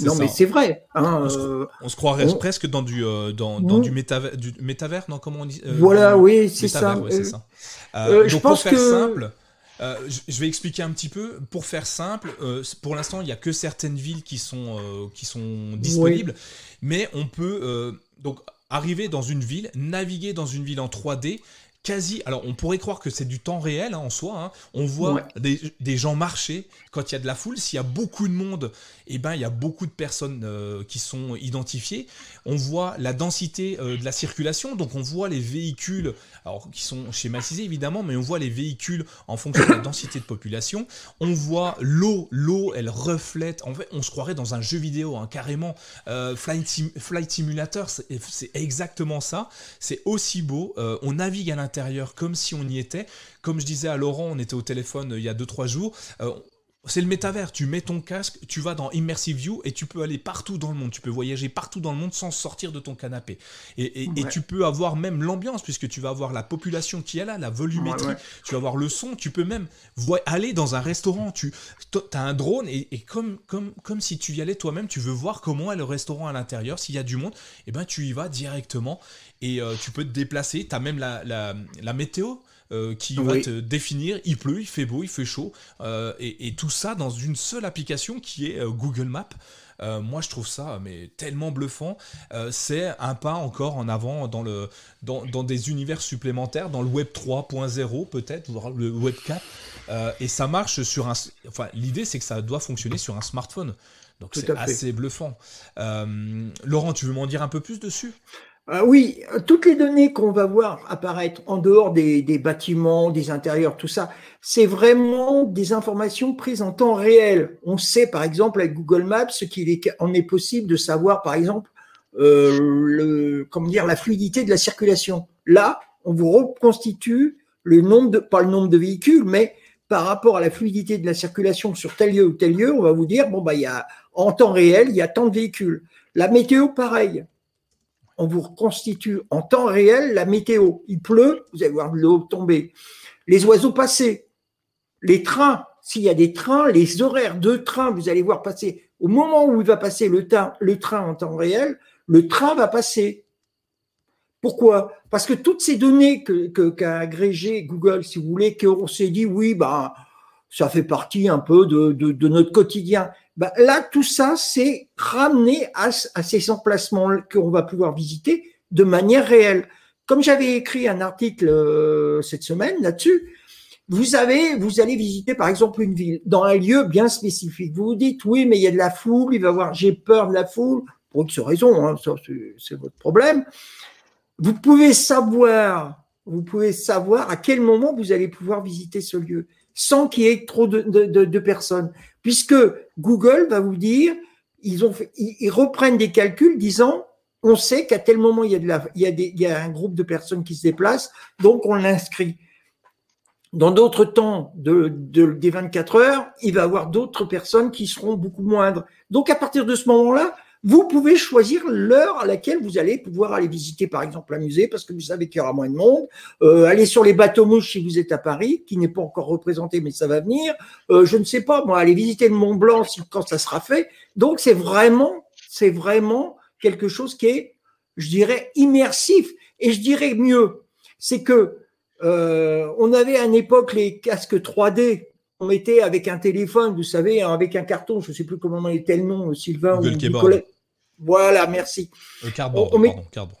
Non mais c'est vrai. Hein, on, se, euh, croirait presque dans du dans, du, métavers, du métavers, non comment on dit Voilà, oui, c'est ça. ça. je pense que simple, euh, je vais expliquer un petit peu. Pour faire simple, euh, pour l'instant, il n'y a que certaines villes qui sont, euh, qui sont disponibles, mais on peut donc arriver dans une ville, naviguer dans une ville en 3D, quasi. Alors, on pourrait croire que c'est du temps réel hein, en soi. Hein. On voit des, gens marcher quand il y a de la foule. S'il y a beaucoup de monde, eh ben, il y a beaucoup de personnes euh, qui sont identifiées. On voit la densité euh, de la circulation. Donc, on voit les véhicules, alors qui sont schématisés évidemment, mais on voit les véhicules en fonction de la densité de population. On voit l'eau. L'eau, elle reflète. En fait, on se croirait dans un jeu vidéo, hein, carrément. Euh, Flight, Flight Simulator, c'est exactement ça. C'est aussi beau. on navigue à l'intérieur comme si on y était. Comme je disais à Laurent, on était au téléphone euh, il y a 2-3 jours. Euh, c'est le métavers, tu mets ton casque, tu vas dans Immersive View et tu peux aller partout dans le monde, tu peux voyager partout dans le monde sans sortir de ton canapé. Et, tu peux avoir même l'ambiance, puisque tu vas avoir la population qui est là, la volumétrie, tu vas avoir le son, tu peux même aller dans un restaurant, tu as un drone et, comme, comme, comme si tu y allais toi-même, tu veux voir comment est le restaurant à l'intérieur, s'il y a du monde, et eh ben tu y vas directement et euh, tu peux te déplacer, tu as même la, la météo euh, qui va te définir il pleut, il fait beau, il fait chaud, euh, et, tout ça dans une seule application qui est euh, Google Maps. moi, je trouve ça mais tellement bluffant. c'est un pas encore en avant dans, le, dans, dans, des univers supplémentaires, dans le Web 3.0 peut-être, voire le Web 4. et ça marche sur un. Enfin, l'idée, c'est que ça doit fonctionner sur un smartphone. Donc c'est assez bluffant. Laurent, tu veux m'en dire un peu plus dessus? Ah oui, toutes les données qu'on va voir apparaître en dehors des, bâtiments, des intérieurs, tout ça, c'est vraiment des informations prises en temps réel. On sait, par exemple, avec Google Maps, ce qu'il est, est possible de savoir, par exemple, euh, comment dire, la fluidité de la circulation. Là, on vous reconstitue le nombre de, le nombre de véhicules, mais par rapport à la fluidité de la circulation sur tel lieu ou tel lieu, on va vous dire, bon, bah, il y a, en temps réel, il y a tant de véhicules. La météo, pareil on vous reconstitue en temps réel la météo. Il pleut, vous allez voir de l'eau tomber. Les oiseaux passer, les trains, s'il y a des trains, les horaires de train, vous allez voir passer. Au moment où il va passer le, train en temps réel, le train va passer. Pourquoi? Parce que toutes ces données que qu'a agrégé Google, si vous voulez, qu'on s'est dit oui, bah ça fait partie un peu de notre quotidien. Bah, là, tout ça, c'est ramené à, ces emplacements qu'on va pouvoir visiter de manière réelle. Comme j'avais écrit un article euh, cette semaine là-dessus, vous avez, vous allez visiter par exemple une ville dans un lieu bien spécifique. Vous vous dites oui, mais il y a de la foule, il va voir, j'ai peur de la foule pour une raison, hein, c'est votre problème. Vous pouvez savoir, vous pouvez savoir à quel moment vous allez pouvoir visiter ce lieu sans qu'il y ait trop de, de personnes puisque Google va vous dire, ils, ont ils, reprennent des calculs disant, on sait qu'à tel moment, il y, a de la, il, y a des, il y a un groupe de personnes qui se déplacent, donc on l'inscrit. Dans d'autres temps de, des 24 heures, il va y avoir d'autres personnes qui seront beaucoup moindres. Donc à partir de ce moment-là, vous pouvez choisir l'heure à laquelle vous allez pouvoir aller visiter, par exemple, un musée, parce que vous savez qu'il y aura moins de monde. Euh, aller sur les bateaux mouches si vous êtes à Paris, qui n'est pas encore représenté, mais ça va venir. Euh, je ne sais pas, moi, aller visiter le Mont Blanc quand ça sera fait. Donc, c'est vraiment, c'est vraiment quelque chose qui est, je dirais, immersif. Et je dirais mieux, c'est que euh, on avait à une époque les casques 3D on mettait avec un téléphone, vous savez, avec un carton, je ne sais plus comment était le nom, Sylvain ou Nicolas. Voilà, merci. Le cardboard, on, pardon,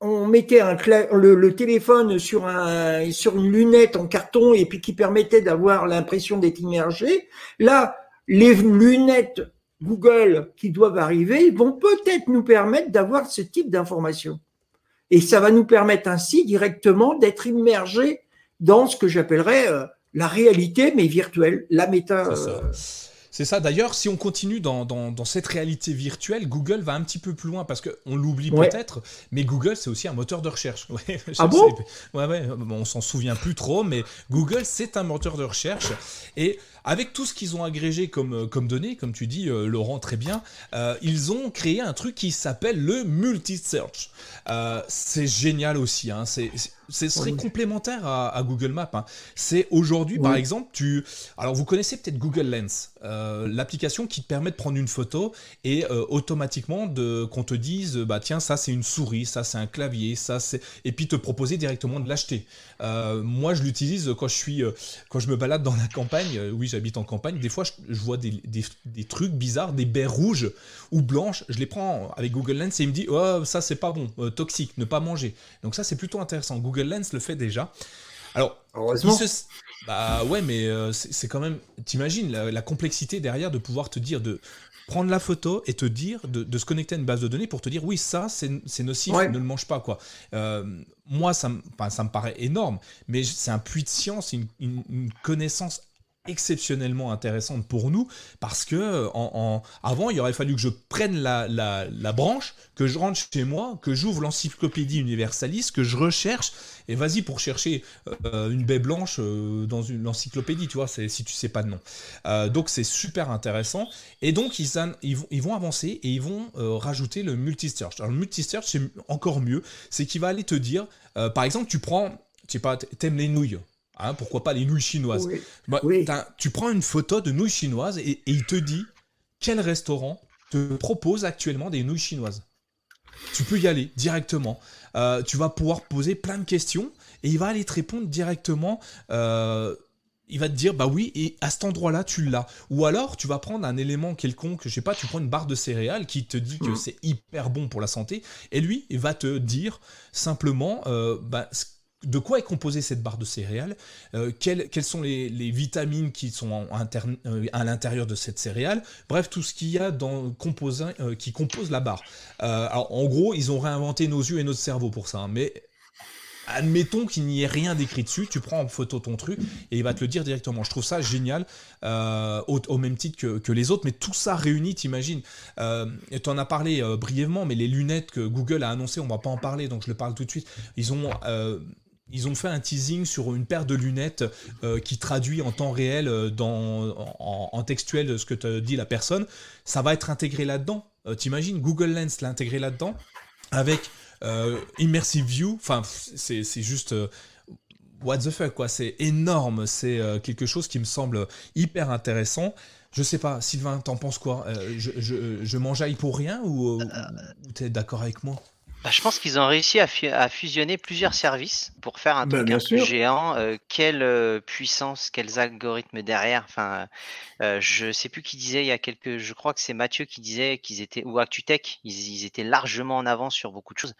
on mettait un le, téléphone sur, un, sur une lunette en carton et puis qui permettait d'avoir l'impression d'être immergé. Là, les lunettes Google qui doivent arriver vont peut-être nous permettre d'avoir ce type d'information. Et ça va nous permettre ainsi directement d'être immergé dans ce que j'appellerais euh, la réalité, mais virtuelle, la méta. C'est ça. D'ailleurs, si on continue dans, cette réalité virtuelle, Google va un petit peu plus loin parce qu'on l'oublie peut-être, mais Google, c'est aussi un moteur de recherche. ah bon? ouais, ouais, on s'en souvient plus trop, mais Google, c'est un moteur de recherche. Et avec tout ce qu'ils ont agrégé comme, euh, comme données, comme tu dis, euh, Laurent, très bien, euh, ils ont créé un truc qui s'appelle le multi-search. c'est génial aussi. Hein, c'est ce serait complémentaire à, Google Maps. Hein. C'est aujourd'hui, par exemple, tu. Alors, vous connaissez peut-être Google Lens, l'application qui te permet de prendre une photo et automatiquement de qu'on te dise, bah tiens, ça c'est une souris, ça c'est un clavier, ça c'est, et puis te proposer directement de l'acheter. moi, je l'utilise quand je suis, quand je me balade dans la campagne. oui, j'habite en campagne, des fois je, vois des, trucs bizarres, des baies rouges ou blanches, je les prends avec Google Lens et il me dit oh, ça c'est pas bon, euh, toxique, ne pas manger. Donc ça c'est plutôt intéressant. Google Lens le fait déjà. Alors, Heureusement. Bah ouais, mais c'est quand même. T'imagines la, la, complexité derrière de pouvoir te dire de prendre la photo et te dire, de, se connecter à une base de données pour te dire, oui, ça, c'est nocif, ne le mange pas, quoi. Euh, moi, ça, ça me paraît énorme, mais c'est un puits de science, une, une connaissance exceptionnellement intéressante pour nous parce que avant il aurait fallu que je prenne la, branche, que je rentre chez moi, que j'ouvre l'encyclopédie universaliste, que je recherche et vas-y pour chercher euh, une baie blanche euh, dans une encyclopédie, tu vois, si tu sais pas de nom. Euh, donc c'est super intéressant et donc ils, ils vont avancer et ils vont rajouter le multi-search. Alors le multi-search c'est encore mieux, c'est qu'il va aller te dire, par exemple tu prends, tu sais pas, t'aimes les nouilles. Hein, pourquoi pas les nouilles chinoises bah, Tu prends une photo de nouilles chinoises et, il te dit quel restaurant te propose actuellement des nouilles chinoises. Tu peux y aller directement. Euh, tu vas pouvoir poser plein de questions et il va aller te répondre directement. Euh, il va te dire bah oui et à cet endroit-là tu l'as. Ou alors tu vas prendre un élément quelconque, je sais pas, tu prends une barre de céréales qui te dit que mmh. c'est hyper bon pour la santé et lui il va te dire simplement euh, bah, de quoi est composée cette barre de céréales, euh, quelles, sont les, vitamines qui sont euh, à l'intérieur de cette céréale, bref, tout ce qu'il y a euh, qui compose la barre. en gros, ils ont réinventé nos yeux et notre cerveau pour ça, hein, mais admettons qu'il n'y ait rien d'écrit dessus, tu prends en photo ton truc et il va te le dire directement. Je trouve ça génial, au, même titre que, les autres, mais tout ça réuni, t'imagines. tu en as parlé brièvement, mais les lunettes que Google a annoncées, on va pas en parler, donc je le parle tout de suite. Ils ont ils ont fait un teasing sur une paire de lunettes euh, qui traduit en temps réel euh, dans, en, textuel ce que te dit la personne. Ça va être intégré là-dedans. Euh, t'imagines Google Lens l'a intégré là-dedans avec Immersive View. Enfin, c'est juste what the fuck quoi. C'est énorme. C'est quelque chose qui me semble hyper intéressant. Je sais pas, Sylvain, t'en penses quoi? Je, je, je m'enjaille pour rien ou, ou t'es d'accord avec moi? Bah, je pense qu'ils ont réussi à, fusionner plusieurs services pour faire un bah, truc un peu géant. Euh, quelle euh, puissance, quels algorithmes derrière. Enfin, euh, je sais plus qui disait il y a quelques. Je crois que c'est Mathieu qui disait qu'ils étaient ou ActuTech, ils, ils étaient largement en avance sur beaucoup de choses.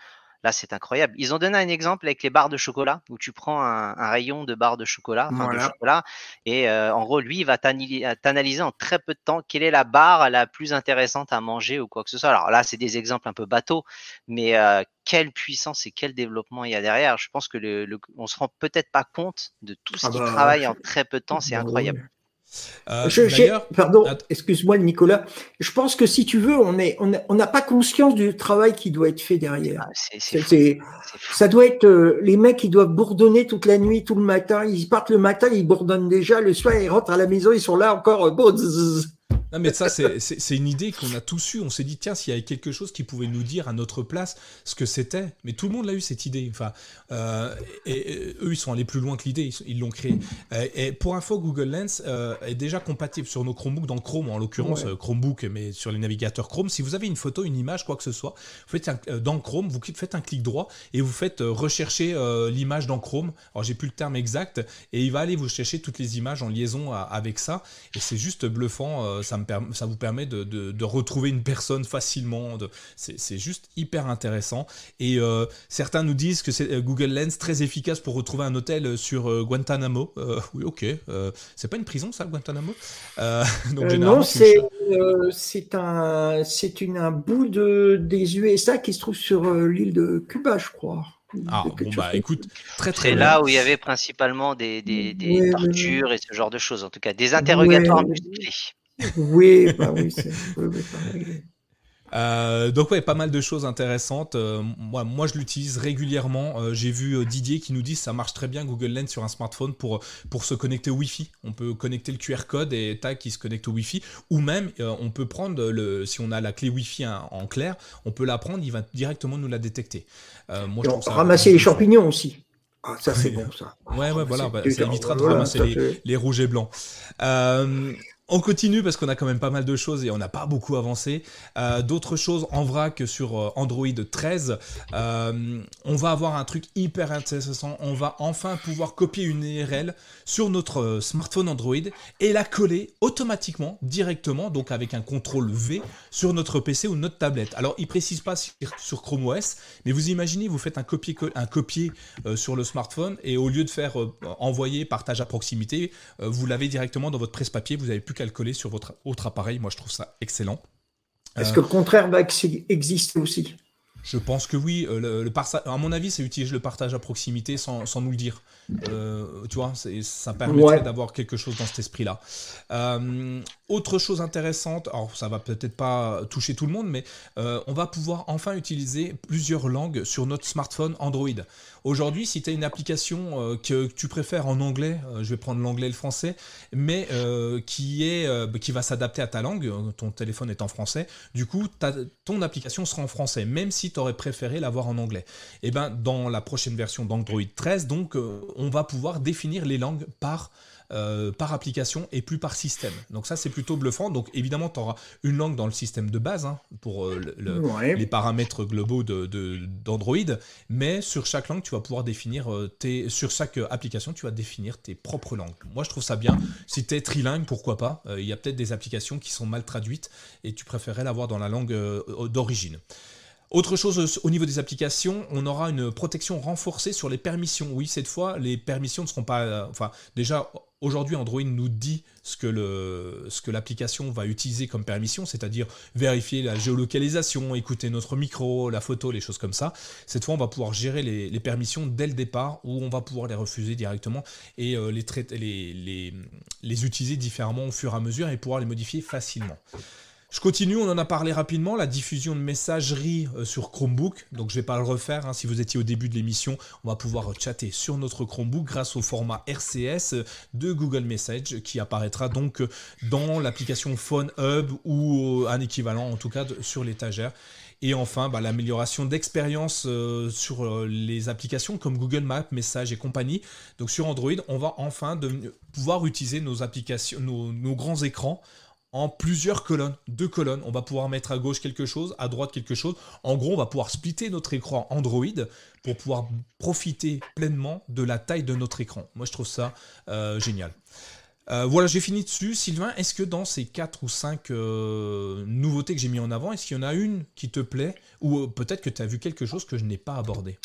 Là, c'est incroyable. Ils ont donné un exemple avec les barres de chocolat, où tu prends un, rayon de barres de chocolat, de chocolat et euh, en gros, lui, il va t'analyser en très peu de temps quelle est la barre la plus intéressante à manger ou quoi que ce soit. Alors là, c'est des exemples un peu bateaux, mais euh, quelle puissance et quel développement il y a derrière. Je pense que le, on se rend peut-être pas compte de tout ce ah qui bah, travaille en très peu de temps. C'est bah incroyable. Euh, pardon, excuse-moi Nicolas. Je pense que si tu veux, on n'a on, pas conscience du travail qui doit être fait derrière. Ah, ça doit être euh, les mecs qui doivent bourdonner toute la nuit, tout le matin. Ils partent le matin, ils bourdonnent déjà. Le soir, ils rentrent à la maison, ils sont là encore. Euh, non, mais ça, c'est une idée qu'on a tous eu. On s'est dit, tiens, s'il y avait quelque chose qui pouvait nous dire à notre place ce que c'était. Mais tout le monde l'a eu, cette idée. Enfin, euh, et, eux, ils sont allés plus loin que l'idée. Ils l'ont créé. Euh, et, pour info, Google Lens euh, est déjà compatible sur nos Chromebooks, dans Chrome, en l'occurrence, Chromebook, mais sur les navigateurs Chrome. Si vous avez une photo, une image, quoi que ce soit, vous faites dans Chrome, vous faites un clic droit et vous faites rechercher l'image dans Chrome. Alors, j'ai plus le terme exact. Et il va aller vous chercher toutes les images en liaison avec ça. Et c'est juste bluffant. Ça ça, vous permet de, retrouver une personne facilement. C'est juste hyper intéressant. Et euh, certains nous disent que c'est euh, Google Lens très efficace pour retrouver un hôtel sur euh, Guantanamo. oui, ok. c'est pas une prison, ça, Guantanamo? Non, c'est un, une, un bout de, des USA qui se trouve sur l'île de Cuba, je crois. Ah, bon, bah écoute, très très C'est là où il y avait principalement des, des, tortures et ce genre de choses, en tout cas, des interrogatoires musclés. Oui, bah oui, c'est. Euh, donc ouais, pas mal de choses intéressantes. Euh, moi, moi, je l'utilise régulièrement. Euh, j'ai vu Didier qui nous dit que ça marche très bien Google Lens sur un smartphone pour pour se connecter au Wi-Fi. On peut connecter le QR code et tac, il se connecte au Wi-Fi. Ou même, on peut prendre le si on a la clé Wi-Fi en clair, on peut la prendre, il va directement nous la détecter. moi, je ça ramasser les champignons aussi. Ah, ça c'est bon ça. Ouais, ouais, voilà, bah, ça évitera de ramasser les, les, rouges et blancs. Euh, On continue parce qu'on a quand même pas mal de choses et on n'a pas beaucoup avancé. Euh, d'autres choses en vrac sur euh, Android 13. Euh, on va avoir un truc hyper intéressant. On va enfin pouvoir copier une URL sur notre smartphone Android et la coller automatiquement, directement, donc avec un contrôle V sur notre PC ou notre tablette. Alors, il précise pas sur, Chrome OS, mais vous imaginez, vous faites un copier, un copier sur le smartphone et au lieu de faire envoyer, partage à proximité, vous l'avez directement dans votre presse-papier. Vous avez plus qu'à le coller sur votre autre appareil. Moi, je trouve ça excellent. Est-ce que le contraire va exister aussi? Je pense que oui. Euh, le, à mon avis, c'est utiliser le partage à proximité sans, nous le dire. Euh, tu vois, ça permettrait d'avoir quelque chose dans cet esprit-là. Euh, autre chose intéressante, alors ça va peut-être pas toucher tout le monde, mais on va pouvoir enfin utiliser plusieurs langues sur notre smartphone Android. Aujourd'hui, si tu as une application que, tu préfères en anglais, je vais prendre l'anglais et le français, mais qui, est, qui va s'adapter à ta langue, ton téléphone est en français, du coup, ton application sera en français, même si aurait préféré l'avoir en anglais. Et eh ben dans la prochaine version d'Android 13, donc euh, on va pouvoir définir les langues par euh, par application et plus par système. Donc ça c'est plutôt bluffant. Donc évidemment tu auras une langue dans le système de base hein, pour euh, les paramètres globaux d'Android, de, mais sur chaque langue tu vas pouvoir définir tes, sur chaque application tu vas définir tes propres langues. Moi je trouve ça bien. Si tu es trilingue pourquoi pas? Il y a peut-être des applications qui sont mal traduites et tu préférerais l'avoir dans la langue d'origine. Autre chose au niveau des applications, on aura une protection renforcée sur les permissions. Oui, cette fois, les permissions ne seront pas. Euh, enfin, déjà, aujourd'hui, Android nous dit ce que, l'application va utiliser comme permission, c'est-à-dire vérifier la géolocalisation, écouter notre micro, la photo, les choses comme ça. Cette fois, on va pouvoir gérer les, permissions dès le départ ou on va pouvoir les refuser directement et euh, les, les utiliser différemment au fur et à mesure et pouvoir les modifier facilement. Je continue, on en a parlé rapidement, la diffusion de messagerie euh, sur Chromebook. Donc je ne vais pas le refaire. Hein. Si vous étiez au début de l'émission, on va pouvoir chatter sur notre Chromebook grâce au format RCS de Google Message qui apparaîtra donc dans l'application Phone Hub ou euh, un équivalent en tout cas sur l'étagère. Et enfin, bah, l'amélioration d'expérience euh, sur les applications comme Google Maps, Message et compagnie. Donc sur Android, on va enfin pouvoir utiliser nos applications, nos grands écrans en plusieurs colonnes, deux colonnes. On va pouvoir mettre à gauche quelque chose, à droite quelque chose. En gros, on va pouvoir splitter notre écran Android pour pouvoir profiter pleinement de la taille de notre écran. Moi, je trouve ça euh, génial. Euh, voilà, j'ai fini dessus. Sylvain, est-ce que dans ces quatre ou cinq euh, nouveautés que j'ai mis en avant, est-ce qu'il y en a une qui te plaît Ou peut-être que tu as vu quelque chose que je n'ai pas abordé?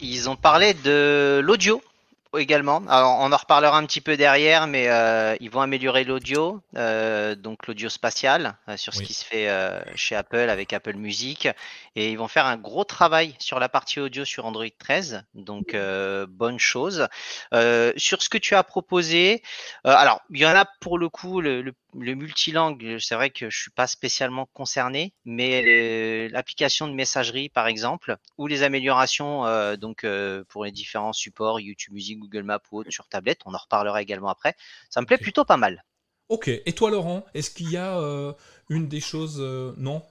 Ils ont parlé de l'audio également. Alors, on en reparlera un petit peu derrière, mais euh, ils vont améliorer l'audio, euh, donc l'audio spatial, euh, sur ce qui se fait chez Apple avec Apple Music. Et ils vont faire un gros travail sur la partie audio sur Android 13, donc bonne chose. sur ce que tu as proposé, alors, il y en a pour le coup, le, le le multilangue, c'est vrai que je suis pas spécialement concerné, mais l'application de messagerie, par exemple, ou les améliorations donc pour les différents supports, YouTube Music, Google Maps ou autres sur tablette, on en reparlera également après. Ça me plaît plutôt pas mal. Ok. Et toi, Laurent, est-ce qu'il y a euh, une des choses, non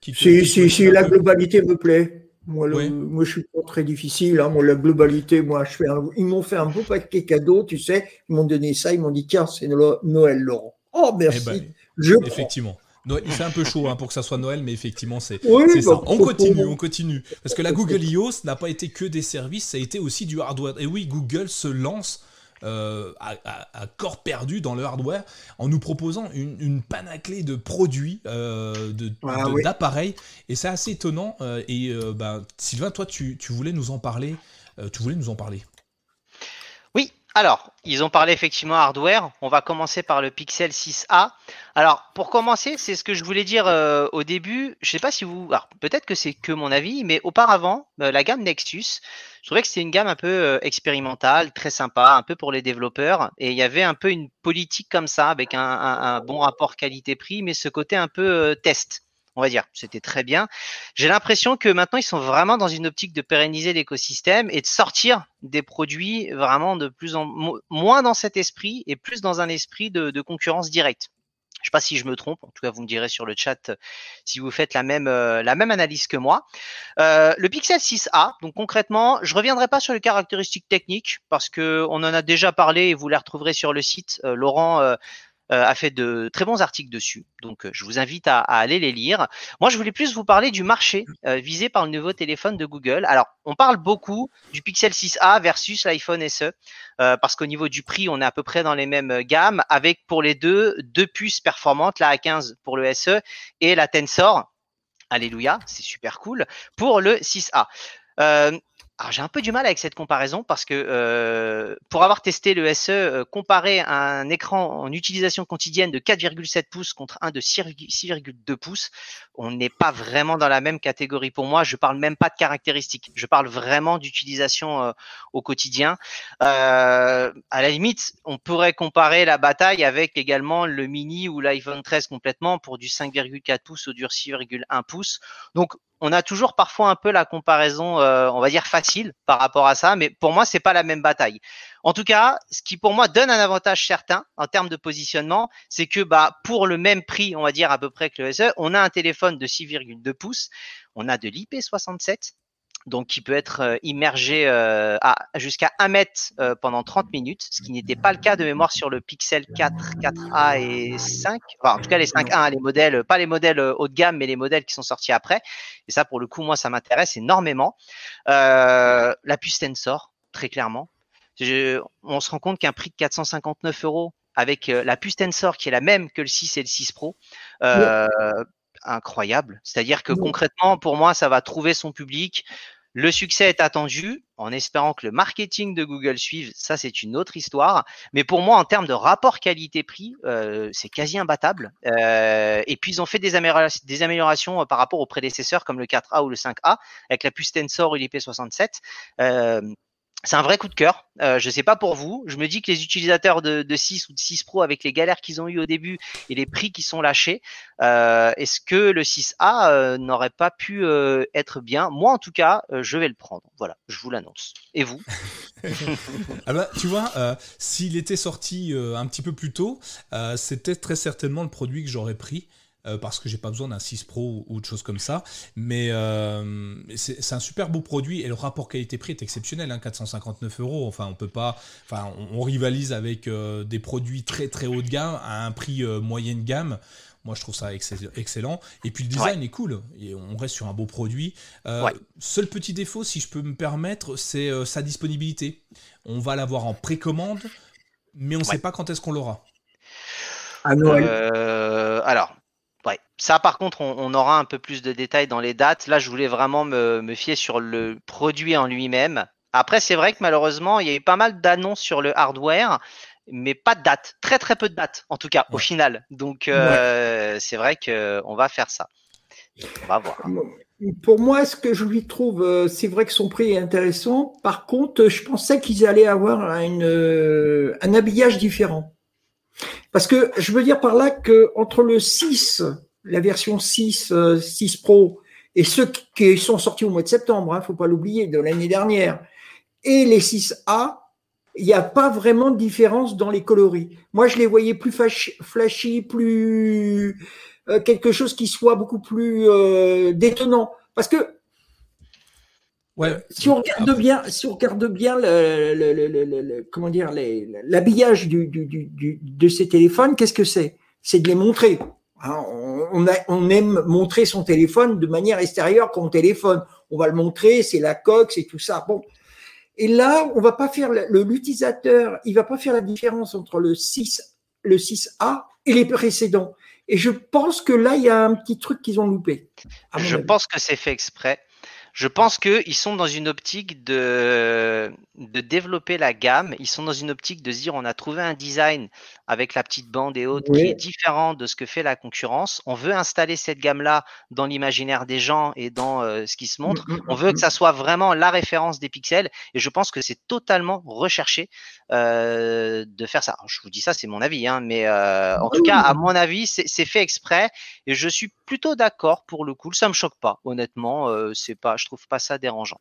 qui Si, si, si, la globalité me plaît. Moi, moi, je suis pas très difficile. Hein. Moi, la globalité, moi, je fais ils m'ont fait un beau paquet cadeau, tu sais. Ils m'ont donné ça. Ils m'ont dit, tiens, c'est Noël, Laurent. Oh, merci. Eh ben, je effectivement. Fait un peu chaud hein, pour que ça soit Noël, mais effectivement, c'est ça. Bah, on continue, on continue. Parce que la Google I.O. n'a pas été que des services, ça a été aussi du hardware. Et oui, Google se lance euh, à, corps perdu dans le hardware en nous proposant une, panaclée de produits, euh, ah d'appareils. Et c'est assez étonnant. Euh, et bah, Sylvain, toi, tu, tu, voulais nous en parler. tu voulais nous en parler. Alors, ils ont parlé effectivement hardware. On va commencer par le Pixel 6a. Alors, pour commencer, c'est ce que je voulais dire euh, au début. Je ne sais pas si vous, peut-être que c'est que mon avis, mais auparavant, euh, la gamme Nexus, je trouvais que c'était une gamme un peu euh, expérimentale, très sympa, un peu pour les développeurs. Et il y avait un peu une politique comme ça, avec un bon rapport qualité-prix, mais ce côté un peu test on va dire. C'était très bien. J'ai l'impression que maintenant, ils sont vraiment dans une optique de pérenniser l'écosystème et de sortir des produits vraiment de plus en moins dans cet esprit et plus dans un esprit de, concurrence directe. Je sais pas si je me trompe. En tout cas, vous me direz sur le chat euh, si vous faites la même euh, la même analyse que moi. Euh, le Pixel 6a. Donc concrètement, je reviendrai pas sur les caractéristiques techniques parce que on en a déjà parlé et vous les retrouverez sur le site. Laurent euh, a fait de très bons articles dessus. Donc, euh, je vous invite à, aller les lire. Moi, je voulais plus vous parler du marché euh, visé par le nouveau téléphone de Google. Alors, on parle beaucoup du Pixel 6a versus l'iPhone SE, parce qu'au niveau du prix, on est à peu près dans les mêmes gammes, avec pour les deux deux puces performantes, la A15 pour le SE et la Tensor. Alléluia, c'est super cool pour le 6A. Alors j'ai un peu du mal avec cette comparaison parce que euh, pour avoir testé le SE, euh, comparé à un écran en utilisation quotidienne de 4,7 pouces contre un de 6,2 pouces, on n'est pas vraiment dans la même catégorie pour moi. Je parle même pas de caractéristiques, je parle vraiment d'utilisation euh, au quotidien. à la limite, on pourrait comparer la bataille avec également le mini ou l'iPhone 13 complètement pour du 5,4 pouces ou du 6,1 pouces. Donc on a toujours parfois un peu la comparaison, euh, on va dire facile par rapport à ça, mais pour moi c'est pas la même bataille. En tout cas, ce qui pour moi donne un avantage certain en termes de positionnement, c'est que bah pour le même prix, on va dire à peu près que le SE, on a un téléphone de 6,2 pouces, on a de l'IP67, donc qui peut être euh, immergé euh, jusqu'à 1 mètre euh, pendant 30 minutes, ce qui n'était pas le cas de mémoire sur le Pixel 4, 4A et 5. Enfin, en tout cas, les 5A, les modèles, pas les modèles haut de gamme, mais les modèles qui sont sortis après. Et ça, pour le coup, moi, ça m'intéresse énormément. la puce Tensor, très clairement. on se rend compte qu'un prix de 459 euros avec la puce Tensor qui est la même que le 6 et le 6 Pro, incroyable. C'est-à-dire que concrètement, pour moi, ça va trouver son public. Le succès est attendu, en espérant que le marketing de Google suive. Ça, c'est une autre histoire. Mais pour moi, en termes de rapport qualité-prix, euh, c'est quasi imbattable. Euh, et puis, ils ont fait des, améliorations, euh, par rapport aux prédécesseurs comme le 4A ou le 5A, avec la puce Tensor ou l'IP67 c'est un vrai coup de cœur. Euh, je sais pas pour vous. Je me dis que les utilisateurs de, 6 ou de 6 Pro, avec les galères qu'ils ont eues au début et les prix qui sont lâchés, euh, est-ce que le 6A euh, n'aurait pas pu être bien? Moi, en tout cas, je vais le prendre. Voilà, je vous l'annonce. Et vous? Ah bah, Tu vois, s'il était sorti un petit peu plus tôt, c'était très certainement le produit que j'aurais pris. Euh, parce que j'ai pas besoin d'un 6 Pro ou, de choses comme ça. Mais euh, c'est un super beau produit et le rapport qualité-prix est exceptionnel, hein, 459 euros. Enfin, on peut pas, enfin, on, rivalise avec euh, des produits très très haut de gamme à un prix moyenne gamme. Moi, je trouve ça excellent. Et puis le design est cool. Et on reste sur un beau produit. Seul petit défaut, si je peux me permettre, c'est sa disponibilité. On va l'avoir en précommande, mais on ne sait pas quand est-ce qu'on l'aura. alors, Ouais. Ça, par contre, on, aura un peu plus de détails dans les dates. Là, je voulais vraiment me, fier sur le produit en lui-même. Après, c'est vrai que malheureusement, il y a eu pas mal d'annonces sur le hardware, mais pas de date. Très, très peu de dates, en tout cas, au final. Donc, euh, c'est vrai qu'on va faire ça. On va voir. Pour moi, ce que je lui trouve, euh, c'est vrai que son prix est intéressant. Par contre, je pensais qu'ils allaient avoir une, euh, un habillage différent. Parce que je veux dire par là que entre le 6, la version 6, 6 euh, Pro, et ceux qui sont sortis au mois de septembre, il hein, ne faut pas l'oublier, de l'année dernière, et les 6A, il n'y a pas vraiment de différence dans les coloris. Moi, je les voyais plus flashy, plus euh, quelque chose qui soit beaucoup plus euh, détonnant. Parce que si on regarde bien, si on regarde bien le, comment dire l'habillage du, de ces téléphones, qu'est-ce que c'est? C'est de les montrer. Hein, on, on, aime montrer son téléphone de manière extérieure comme téléphone. On va le montrer, c'est la coque, c'est tout ça. Bon. Et là, on va pas faire l'utilisateur, il va pas faire la différence entre le 6, le 6A et les précédents. Et je pense que là, il y a un petit truc qu'ils ont loupé. Je pense que c'est fait exprès. Je pense qu'ils sont dans une optique de, de développer la gamme. Ils sont dans une optique de se dire on a trouvé un design avec la petite bande et autres qui est différent de ce que fait la concurrence. On veut installer cette gamme-là dans l'imaginaire des gens et dans euh, ce qui se montre. Mmh, mmh, on veut que mmh. ça soit vraiment la référence des pixels. Et je pense que c'est totalement recherché euh, de faire ça. je vous dis ça, c'est mon avis, hein, mais euh, en tout cas, à mon avis, c'est fait exprès. Et je suis plutôt d'accord pour le coup. Ça me choque pas, honnêtement. c'est pas, je trouve pas ça dérangeant.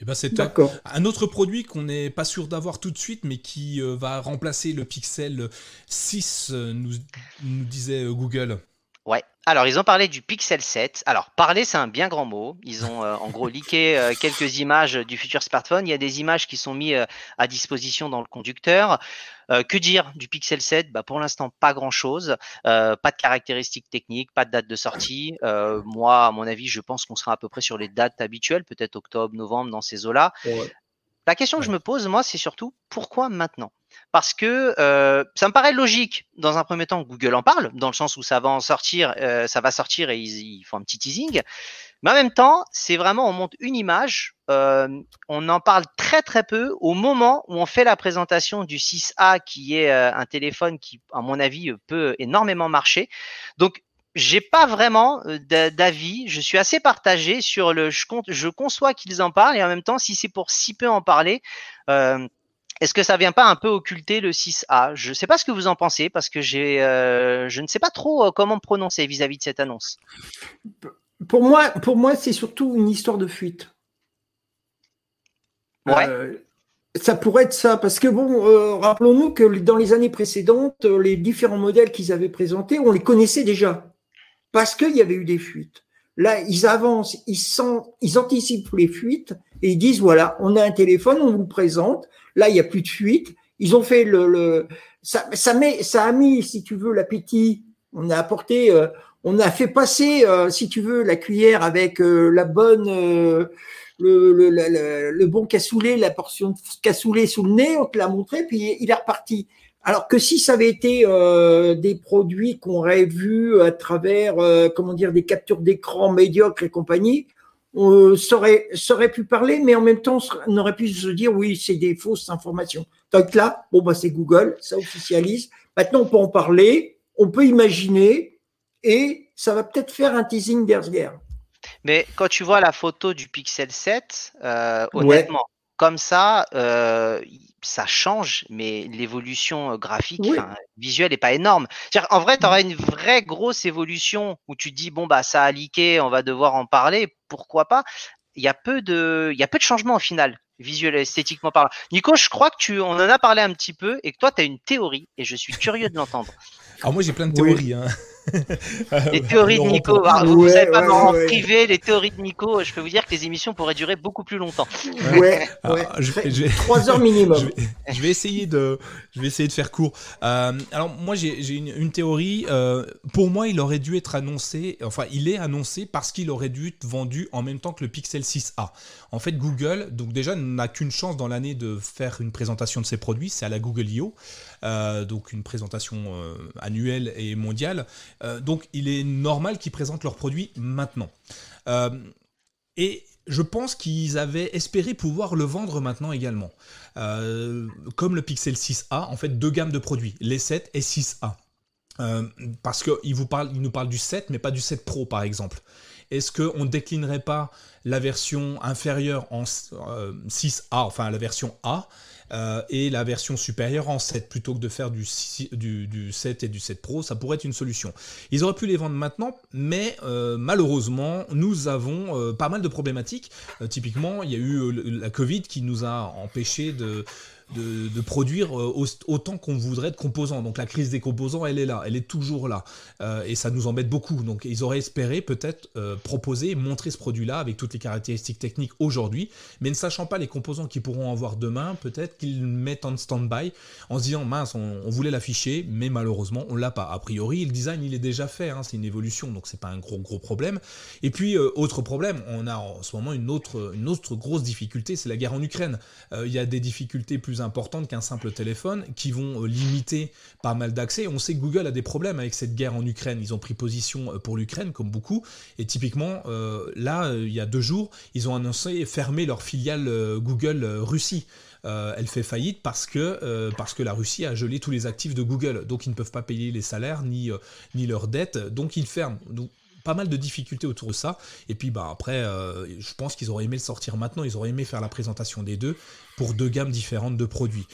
Eh ben c'est Un autre produit qu'on n'est pas sûr d'avoir tout de suite, mais qui va remplacer le Pixel 6, nous, nous disait Google. Ouais. Alors, ils ont parlé du Pixel 7. Alors, parler, c'est un bien grand mot. Ils ont euh, en gros leaké euh, quelques images du futur smartphone. Il y a des images qui sont mises euh, à disposition dans le conducteur. que dire du Pixel 7 bah, Pour l'instant, pas grand-chose. pas de caractéristiques techniques, pas de date de sortie. moi, à mon avis, je pense qu'on sera à peu près sur les dates habituelles, peut-être octobre, novembre, dans ces eaux-là. La question que je me pose, moi, c'est surtout pourquoi maintenant? Parce que euh, ça me paraît logique, dans un premier temps, Google en parle, dans le sens où ça va en sortir, euh, ça va sortir et ils, font un petit teasing. Mais en même temps, c'est vraiment, on monte une image, euh, on en parle très très peu au moment où on fait la présentation du 6A, qui est un téléphone qui, à mon avis, peut énormément marcher. Donc, j'ai pas vraiment euh, d'avis. Je suis assez partagé sur le. Je, je conçois qu'ils en parlent et en même temps, si c'est pour si peu en parler, euh, est-ce que ça vient pas un peu occulter le 6A Je ne sais pas ce que vous en pensez parce que j'ai, euh, je ne sais pas trop comment prononcer vis-à-vis de cette annonce. Pour moi, pour moi, c'est surtout une histoire de fuite. Ouais. ça pourrait être ça, parce que bon, rappelons-nous que dans les années précédentes, les différents modèles qu'ils avaient présentés, on les connaissait déjà parce qu'il y avait eu des fuites. Là, ils avancent, ils, sont, ils anticipent les fuites et ils disent voilà, on a un téléphone, on vous présente. Là, il n'y a plus de fuite. Ils ont fait le, le ça, ça, met, ça a mis, si tu veux, l'appétit. On a apporté, euh, on a fait passer, euh, si tu veux, la cuillère avec euh, la bonne, le, le, le, le, bon cassoulet, la portion de cassoulet sous le nez. On te l'a montré, puis il est reparti. Alors que si ça avait été euh, des produits qu'on aurait vus à travers, euh, comment dire, des captures d'écran médiocres et compagnie, on saurait, pu parler, mais en même temps, on aurait pu se dire, oui, c'est des fausses informations. Donc là, bon, bah, c'est Google, ça officialise. Maintenant, on peut en parler, on peut imaginer, et ça va peut-être faire un teasing derrière. Mais quand tu vois la photo du Pixel 7, euh, honnêtement, comme ça, euh, ça change, mais l'évolution graphique, visuelle n'est pas énorme. En vrai, tu aurais une vraie grosse évolution où tu dis bon bah ça a leaké, on va devoir en parler, pourquoi pas Il y a peu de, il y a peu de changements au final, visuel esthétiquement parlant. Nico, je crois que tu, on en a parlé un petit peu et que toi tu as une théorie et je suis curieux de l'entendre. Alors moi j'ai plein de théories. Hein. les théories de Nico, vous ne savez pas en privé, les théories de Nico, je peux vous dire que les émissions pourraient durer beaucoup plus longtemps. Ouais, ouais. Trois heures minimum. je, vais, essayer de, je vais essayer de faire court. Euh, alors moi j'ai une, théorie. Euh, pour moi, il aurait dû être annoncé, enfin il est annoncé parce qu'il aurait dû être vendu en même temps que le Pixel 6a. En fait, Google, donc déjà n'a qu'une chance dans l'année de faire une présentation de ses produits, c'est à la Google I.O. Euh, donc une présentation annuelle et mondiale. Euh, donc il est normal qu'ils présentent leurs produits maintenant. Euh, et je pense qu'ils avaient espéré pouvoir le vendre maintenant également. Euh, comme le Pixel 6a, en fait, deux gammes de produits, les 7 et 6a. parce qu'ils nous parlent du 7, mais pas du 7 Pro, par exemple. Est-ce qu'on ne déclinerait pas la version inférieure en 6A, enfin la version A, euh, et la version supérieure en 7 plutôt que de faire du, du, 7 et du 7 Pro, ça pourrait être une solution. Ils auraient pu les vendre maintenant, mais euh, malheureusement, nous avons euh, pas mal de problématiques. typiquement, il y a eu la Covid qui nous a empêché de de, produire euh, autant qu'on voudrait de composants. Donc la crise des composants, elle est là, elle est toujours là. Euh, et ça nous embête beaucoup. Donc ils auraient espéré peut-être euh, proposer, montrer ce produit-là avec toutes les caractéristiques techniques aujourd'hui, mais ne sachant pas les composants qu'ils pourront avoir demain, peut-être qu'ils mettent en stand-by en se disant mince, on, voulait l'afficher, mais malheureusement on l'a pas. A priori, le design il est déjà fait, hein, c'est une évolution, donc c'est pas un gros gros problème. Et puis autre problème, on a en ce moment une autre une autre grosse difficulté, c'est la guerre en Ukraine. Il y a des difficultés plus importantes qu'un simple téléphone, qui vont euh, limiter pas mal d'accès. On sait que Google a des problèmes avec cette guerre en Ukraine. Ils ont pris position euh, pour l'Ukraine, comme beaucoup. Et typiquement, euh, là, il y a deux jours, ils ont annoncé fermer leur filiale Google Russie. elle fait faillite parce que, parce que la Russie a gelé tous les actifs de Google. Donc ils ne peuvent pas payer les salaires ni, ni leurs dettes. Donc ils ferment. Pas mal de difficultés autour de ça. Et puis bah, après, je pense qu'ils auraient aimé le sortir maintenant. Ils auraient aimé faire la présentation des deux pour deux gammes différentes de produits.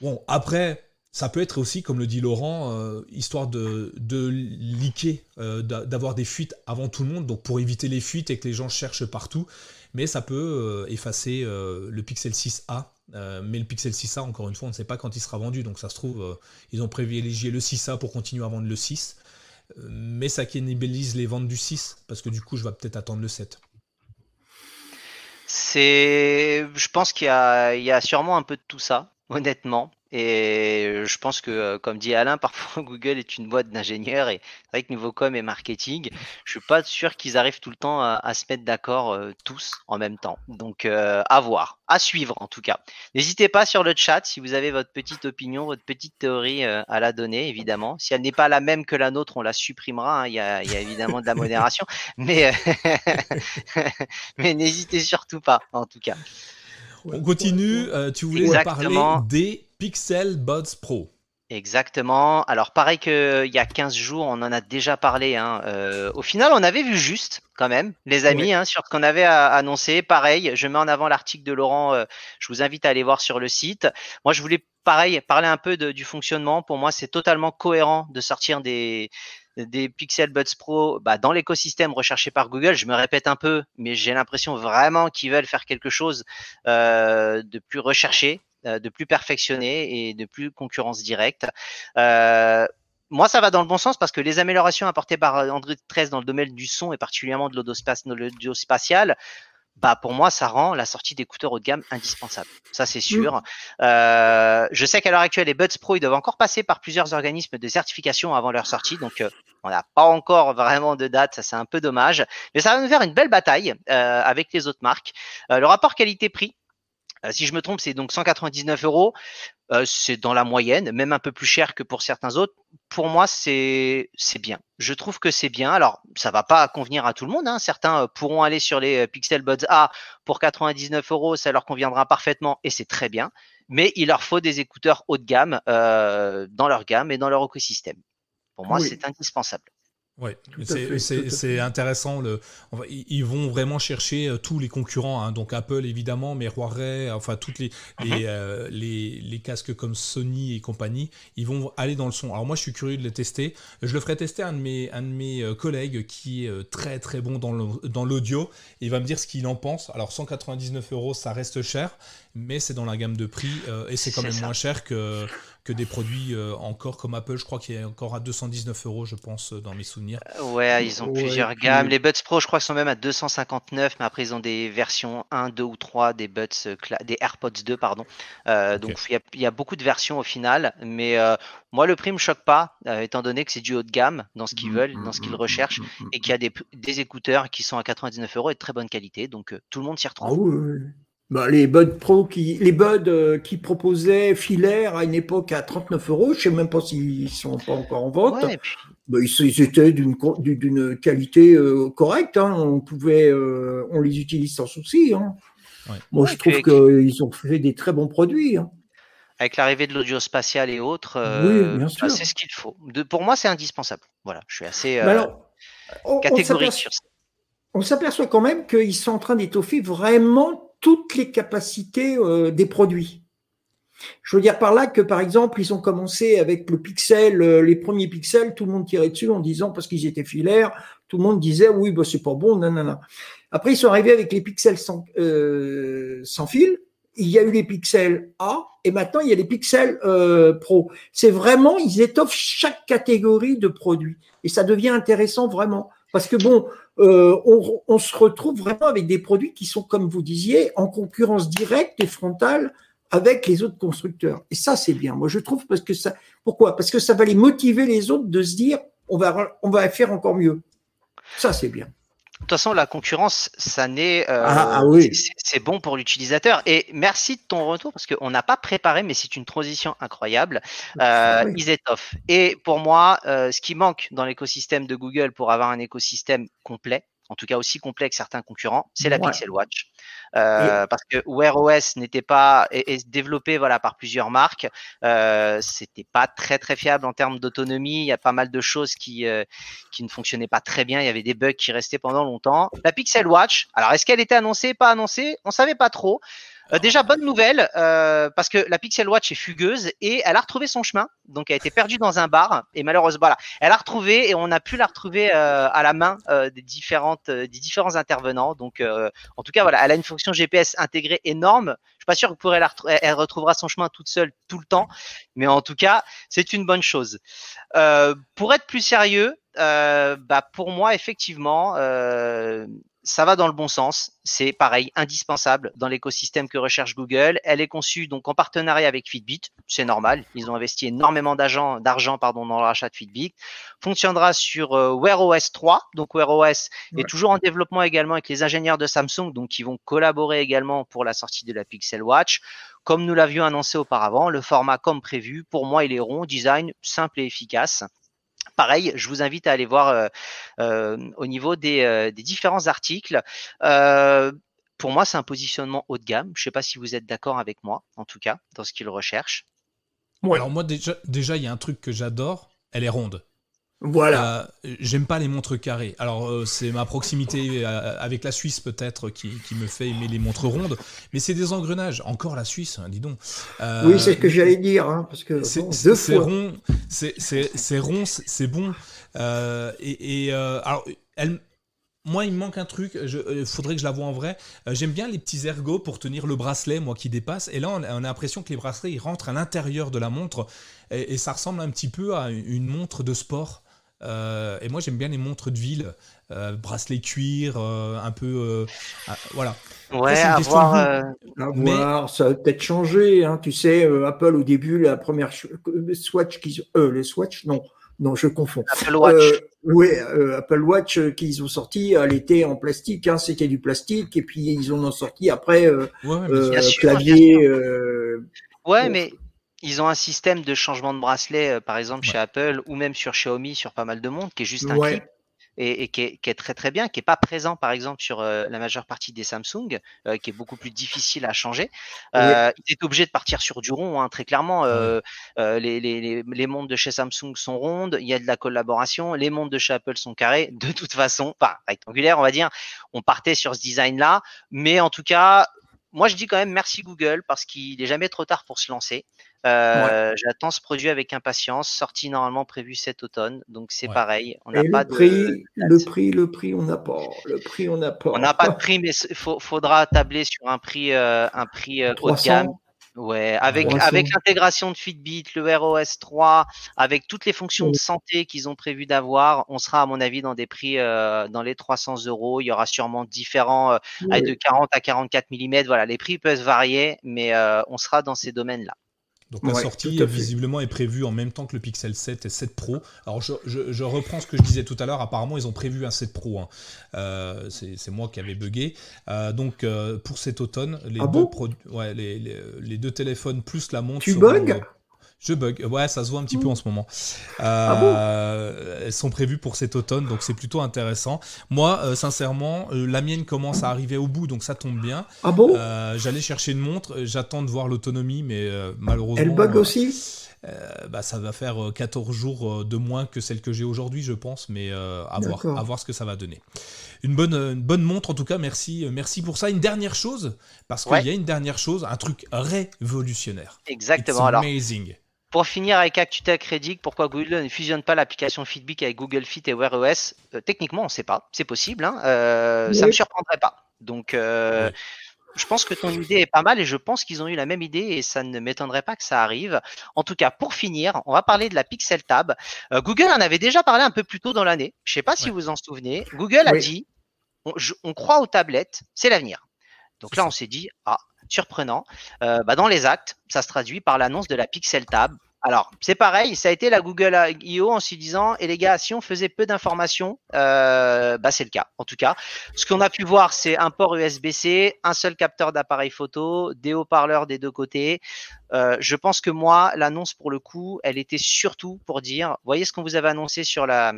Bon, après, Ça peut être aussi, comme le dit Laurent, histoire de, de leaker, d'avoir des fuites avant tout le monde, donc pour éviter les fuites et que les gens cherchent partout. Mais ça peut effacer le Pixel 6a euh, mais le Pixel 6a, encore une fois, on ne sait pas quand il sera vendu. Donc ça se trouve, euh, ils ont privilégié le 6a pour continuer à vendre le 6. Euh, mais ça cannibalise les ventes du 6, parce que du coup, je vais peut-être attendre le 7. C'est, je pense qu'il y, y a, sûrement un peu de tout ça, honnêtement. Et je pense que, euh, comme dit Alain, parfois Google est une boîte d'ingénieurs et c'est vrai que niveau com et marketing, je suis pas sûr qu'ils arrivent tout le temps à, se mettre d'accord euh, tous en même temps. Donc, euh, à voir, à suivre en tout cas. N'hésitez pas sur le chat si vous avez votre petite opinion, votre petite théorie à la donner, évidemment. Si elle n'est pas la même que la nôtre, on la supprimera. Hein. Il, y y a, évidemment de la modération, mais n'hésitez surtout pas, en tout cas. On continue. tu voulais parler des Pixel Buds Pro. Exactement. Alors pareil qu'il y a 15 jours, on en a déjà parlé. Hein. Euh, au final, on avait vu juste quand même, les amis, hein, sur ce qu'on avait annoncé. Pareil, je mets en avant l'article de Laurent. Euh, je vous invite à aller voir sur le site. Moi, je voulais pareil parler un peu du fonctionnement. Pour moi, c'est totalement cohérent de sortir des des Pixel Buds Pro bah, dans l'écosystème recherché par Google. Je me répète un peu, mais j'ai l'impression vraiment qu'ils veulent faire quelque chose euh, de plus recherché, euh, de plus perfectionné et de plus concurrence directe. Euh, moi, ça va dans le bon sens parce que les améliorations apportées par Android 13 dans le domaine du son et particulièrement de l'audio spatial, bah pour moi, ça rend la sortie d'écouteurs haut de gamme indispensable. Ça, c'est sûr. Euh, je sais qu'à l'heure actuelle, les Buds Pro, ils doivent encore passer par plusieurs organismes de certification avant leur sortie, donc euh, on n'a pas encore vraiment de date. Ça, c'est un peu dommage, mais ça va nous faire une belle bataille euh, avec les autres marques. le rapport qualité-prix, si je me trompe, c'est donc 199 euros. Euh, c'est dans la moyenne, même un peu plus cher que pour certains autres. Pour moi, c'est c'est bien. Je trouve que c'est bien. Alors, ça va pas convenir à tout le monde. Hein. Certains euh, pourront aller sur les euh, Pixel Buds A pour 99 euros, ça leur conviendra parfaitement et c'est très bien. Mais il leur faut des écouteurs haut de gamme dans leur gamme et dans leur écosystème. Pour moi, c'est indispensable. Oui, c'est intéressant. Le, ils vont vraiment chercher euh, tous les concurrents, hein. donc Apple évidemment, mais Huawei, enfin toutes les mhm. euh, les, les, casques comme Sony et compagnie, ils vont aller dans le son. Alors moi, je suis curieux de les tester. Je le ferai tester à un de mes un de mes euh, collègues qui est très très bon dans l'audio. Il va me dire ce qu'il en pense. Alors 199 euros, ça reste cher, mais c'est dans la gamme de prix et c'est quand même moins cher que que des produits euh, encore comme Apple. Je crois qu'il est encore à 219 euros, je pense, euh, dans mes souvenirs. Euh, ouais, ils ont plusieurs gammes. Les Buds Pro, je crois, sont même à 259, mais après, ils ont des versions 1, 2 ou 3 des Buds, des AirPods 2, pardon. Donc, il y, a beaucoup de versions au final, mais moi, le prix me choque pas, étant donné que c'est du haut de gamme dans ce qu'ils mmh, veulent, dans ce qu'ils mmh, mmh, recherchent, et qu'il y a des, des, écouteurs qui sont à 99 euros et de très bonne qualité. Donc, tout le monde s'y retrouve. Ah oui, bah, les Buds Pro qui, les Buds euh, qui proposaient filaire à une époque à 39 euros, je sais même pas s'ils sont pas encore en vente. bah, ils, étaient d'une d'une qualité euh, correcte. Hein. On pouvait, euh, on les utilise sans souci. Hein. Moi, je trouve qu'ils ont fait des très bons produits. Hein. Avec l'arrivée de l'audio spatial et autres, bah, c'est ce qu'il faut. De, pour moi, c'est indispensable. Voilà, je suis assez catégorique sur ça. On s'aperçoit quand même qu'ils sont en train d'étoffer vraiment toutes les capacités euh, des produits. Je veux dire par là que, par exemple, ils ont commencé avec le pixel, euh, les premiers pixels, tout le monde tirait dessus en disant, parce qu'ils étaient filaires, tout le monde disait, oui, bah, c'est pas bon, non. Après, ils sont arrivés avec les pixels sans, euh, sans fil. Il y a eu les pixels A et maintenant il y a les pixels Pro. C'est vraiment, ils étoffent chaque catégorie de produits et ça devient intéressant vraiment. Parce que bon, euh, on, se retrouve vraiment avec des produits qui sont, comme vous disiez, en concurrence directe et frontale avec les autres constructeurs. Et ça, c'est bien. Moi, je trouve parce que ça. Pourquoi? Parce que ça va les motiver les autres de se dire, on va, on va faire encore mieux. Ça, c'est bien. De toute façon, la concurrence, ça n'est, euh, ah, ah oui. c'est bon pour l'utilisateur. Et merci de ton retour parce qu'on n'a pas préparé, mais c'est une transition incroyable. Euh. Et pour moi, euh, ce qui manque dans l'écosystème de Google pour avoir un écosystème complet, en tout cas aussi complet que certains concurrents, c'est la Pixel Watch. Euh, parce que Wear OS n'était pas développé voilà par plusieurs marques, euh, c'était pas très très fiable en termes d'autonomie. Il y a pas mal de choses qui euh, qui ne fonctionnaient pas très bien. Il y avait des bugs qui restaient pendant longtemps. La Pixel Watch, alors est-ce qu'elle était annoncée, pas annoncée On savait pas trop. Euh, déjà, bonne nouvelle, euh, parce que la Pixel Watch est fugueuse et elle a retrouvé son chemin. Donc, elle a été perdue dans un bar et malheureusement, voilà, elle a retrouvé et on a pu la retrouver euh, à la main des différentes, des différents intervenants. Donc, en tout cas, voilà, elle a une fonction GPS intégrée énorme. Je suis pas sûr que pourrait la elle retrouvera son chemin toute seule tout le temps, mais en tout cas, c'est une bonne chose. pour être plus sérieux, bah pour moi, effectivement ça va dans le bon sens. C'est pareil, indispensable dans l'écosystème que recherche Google. Elle est conçue donc en partenariat avec Fitbit. C'est normal. Ils ont investi énormément d'argent, d'argent pardon, dans le rachat de Fitbit. Fonctionnera sur euh, Wear OS 3. Donc Wear OS est toujours en développement également avec les ingénieurs de Samsung, donc qui vont collaborer également pour la sortie de la Pixel Watch. Comme nous l'avions annoncé auparavant, le format comme prévu, pour moi, il est rond, design simple et efficace. Pareil, je vous invite à aller voir euh, euh, au niveau des, euh, différents articles. pour moi, c'est un positionnement haut de gamme. Je ne sais pas si vous êtes d'accord avec moi, en tout cas, dans ce qu'il recherche. Alors moi, déjà, déjà, il y a un truc que j'adore. Elle est ronde. Voilà. Euh, j'aime pas les montres carrées. Alors, euh, c'est ma proximité euh, avec la Suisse, peut-être, qui, me fait aimer les montres rondes. Mais c'est des engrenages. Encore la Suisse, hein, dis donc. oui, c'est ce que j'allais dire. Hein, parce que c'est rond, c'est rond, c'est bon. et, alors, elle, moi, il me manque un truc. Il faudrait que je la vois en vrai. J'aime bien les petits ergots pour tenir le bracelet, moi, qui dépasse. Et là, on, a l'impression que les bracelets, ils rentrent à l'intérieur de la montre. Et, et, ça ressemble un petit peu à une montre de sport. Euh, et moi, j'aime bien les montres de ville, euh, bracelet cuir, euh, un peu. voilà. Ouais, à voir, Mais... ça va peut-être changer. Hein. Tu sais, Apple, au début, la première Swatch qu'ils ont. les Swatch, non. Non, je confonds. Apple Watch. oui, Apple Watch qu'ils ont sorti, elle était en plastique, hein, c'était du plastique, et puis ils en ont sorti après clavier. ouais, mais ils ont un système de changement de bracelet, euh, par exemple chez Apple ou même sur Xiaomi, sur pas mal de montres, qui est juste un clip et, qui, est, très très bien, qui est pas présent par exemple sur euh, la majeure partie des Samsung, euh, qui est beaucoup plus difficile à changer. Euh, Il est obligé de partir sur du rond, hein, très clairement. Les, les, les, montres de chez Samsung sont rondes, il y a de la collaboration. Les montres de chez Apple sont carrées. De toute façon, pas rectangulaires, on va dire. On partait sur ce design-là, mais en tout cas, moi je dis quand même merci Google parce qu'il n'est jamais trop tard pour se lancer. Euh, j'attends ce produit avec impatience. Sortie normalement prévue cet automne, donc c'est pareil. On n'a pas le prix, de... le prix, le prix, on n'a pas. Le prix, on n'a pas. On n'a pas de prix, mais il faudra tabler sur un prix, euh, un prix euh, haut de gamme. Ouais, avec avec l'intégration de Fitbit, le Wear OS 3, avec toutes les fonctions de santé qu'ils ont prévu d'avoir, on sera à mon avis dans des prix dans les 300 euros. Il y aura sûrement différents de 40 à 44 mm. Voilà, les prix peuvent varier, mais on sera dans ces domaines-là. Donc la sortie visiblement est prévue en même temps que le Pixel 7 et 7 Pro. Alors je, reprends ce que je disais tout à l'heure. Apparemment ils ont prévu un 7 Pro. Hein. Euh, c'est moi qui avais bugué. Euh, donc euh, pour cet automne, les, ah deux ouais, les, les, deux téléphones plus la montre. Tu bugs? Je bug. Ouais, ça se voit un petit peu en ce moment. Ah euh, elles sont prévues pour cet automne, donc c'est plutôt intéressant. Moi, euh, sincèrement, euh, la mienne commence à arriver au bout, donc ça tombe bien. Ah bon? J'allais chercher une montre, j'attends de voir l'autonomie, mais malheureusement. Elle bug aussi? bah, ça va faire 14 jours de moins que celle que j'ai aujourd'hui, je pense, mais à, voir, à voir ce que ça va donner. Une bonne, une bonne montre, en tout cas, merci, merci pour ça. Une dernière chose, parce qu'il y a une dernière chose, un truc révolutionnaire. Exactement. amazing. Pour finir avec ActuTech Redic, pourquoi Google ne fusionne pas l'application Fitbit avec Google Fit et Wear OS euh, Techniquement, on ne sait pas. C'est possible. Hein. Euh, ça ne me surprendrait pas. Donc, euh, je pense que ton idée est pas mal et je pense qu'ils ont eu la même idée et ça ne m'étonnerait pas que ça arrive. En tout cas, pour finir, on va parler de la Pixel Tab. Google en avait déjà parlé un peu plus tôt dans l'année. Je ne sais pas si vous en souvenez. Google a dit on, croit aux tablettes, c'est l'avenir. Donc là, on s'est dit ah surprenant. bah dans les actes, ça se traduit par l'annonce de la Pixel Tab. Alors, c'est pareil, ça a été la Google I.O. en se disant, et les gars, si on faisait peu d'informations, euh, bah c'est le cas. En tout cas, ce qu'on a pu voir, c'est un port USB-C, un seul capteur d'appareil photo, des haut-parleurs des deux côtés. Euh, je pense que moi, l'annonce pour le coup, elle était surtout pour dire, voyez ce qu'on vous avait annoncé sur la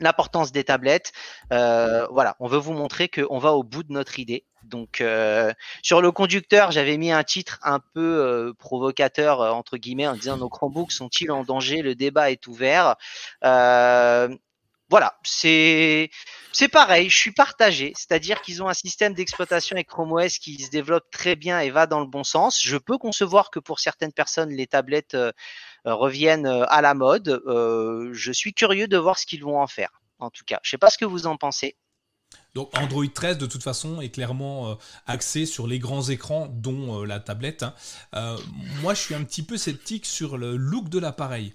l'importance des tablettes. Euh, voilà, on veut vous montrer qu'on va au bout de notre idée. Donc euh, sur le conducteur, j'avais mis un titre un peu euh, provocateur entre guillemets en disant nos Chromebooks sont-ils en danger? Le débat est ouvert. voilà, c'est c'est pareil, je suis partagé, c'est-à-dire qu'ils ont un système d'exploitation avec Chrome OS qui se développe très bien et va dans le bon sens. Je peux concevoir que pour certaines personnes, les tablettes reviennent euh, à la mode. Euh, je suis curieux de voir ce qu'ils vont en faire. En tout cas, je sais pas ce que vous en pensez. Donc Android 13 de toute façon est clairement euh, axé sur les grands écrans dont euh, la tablette. Hein. Euh, moi je suis un petit peu sceptique sur le look de l'appareil.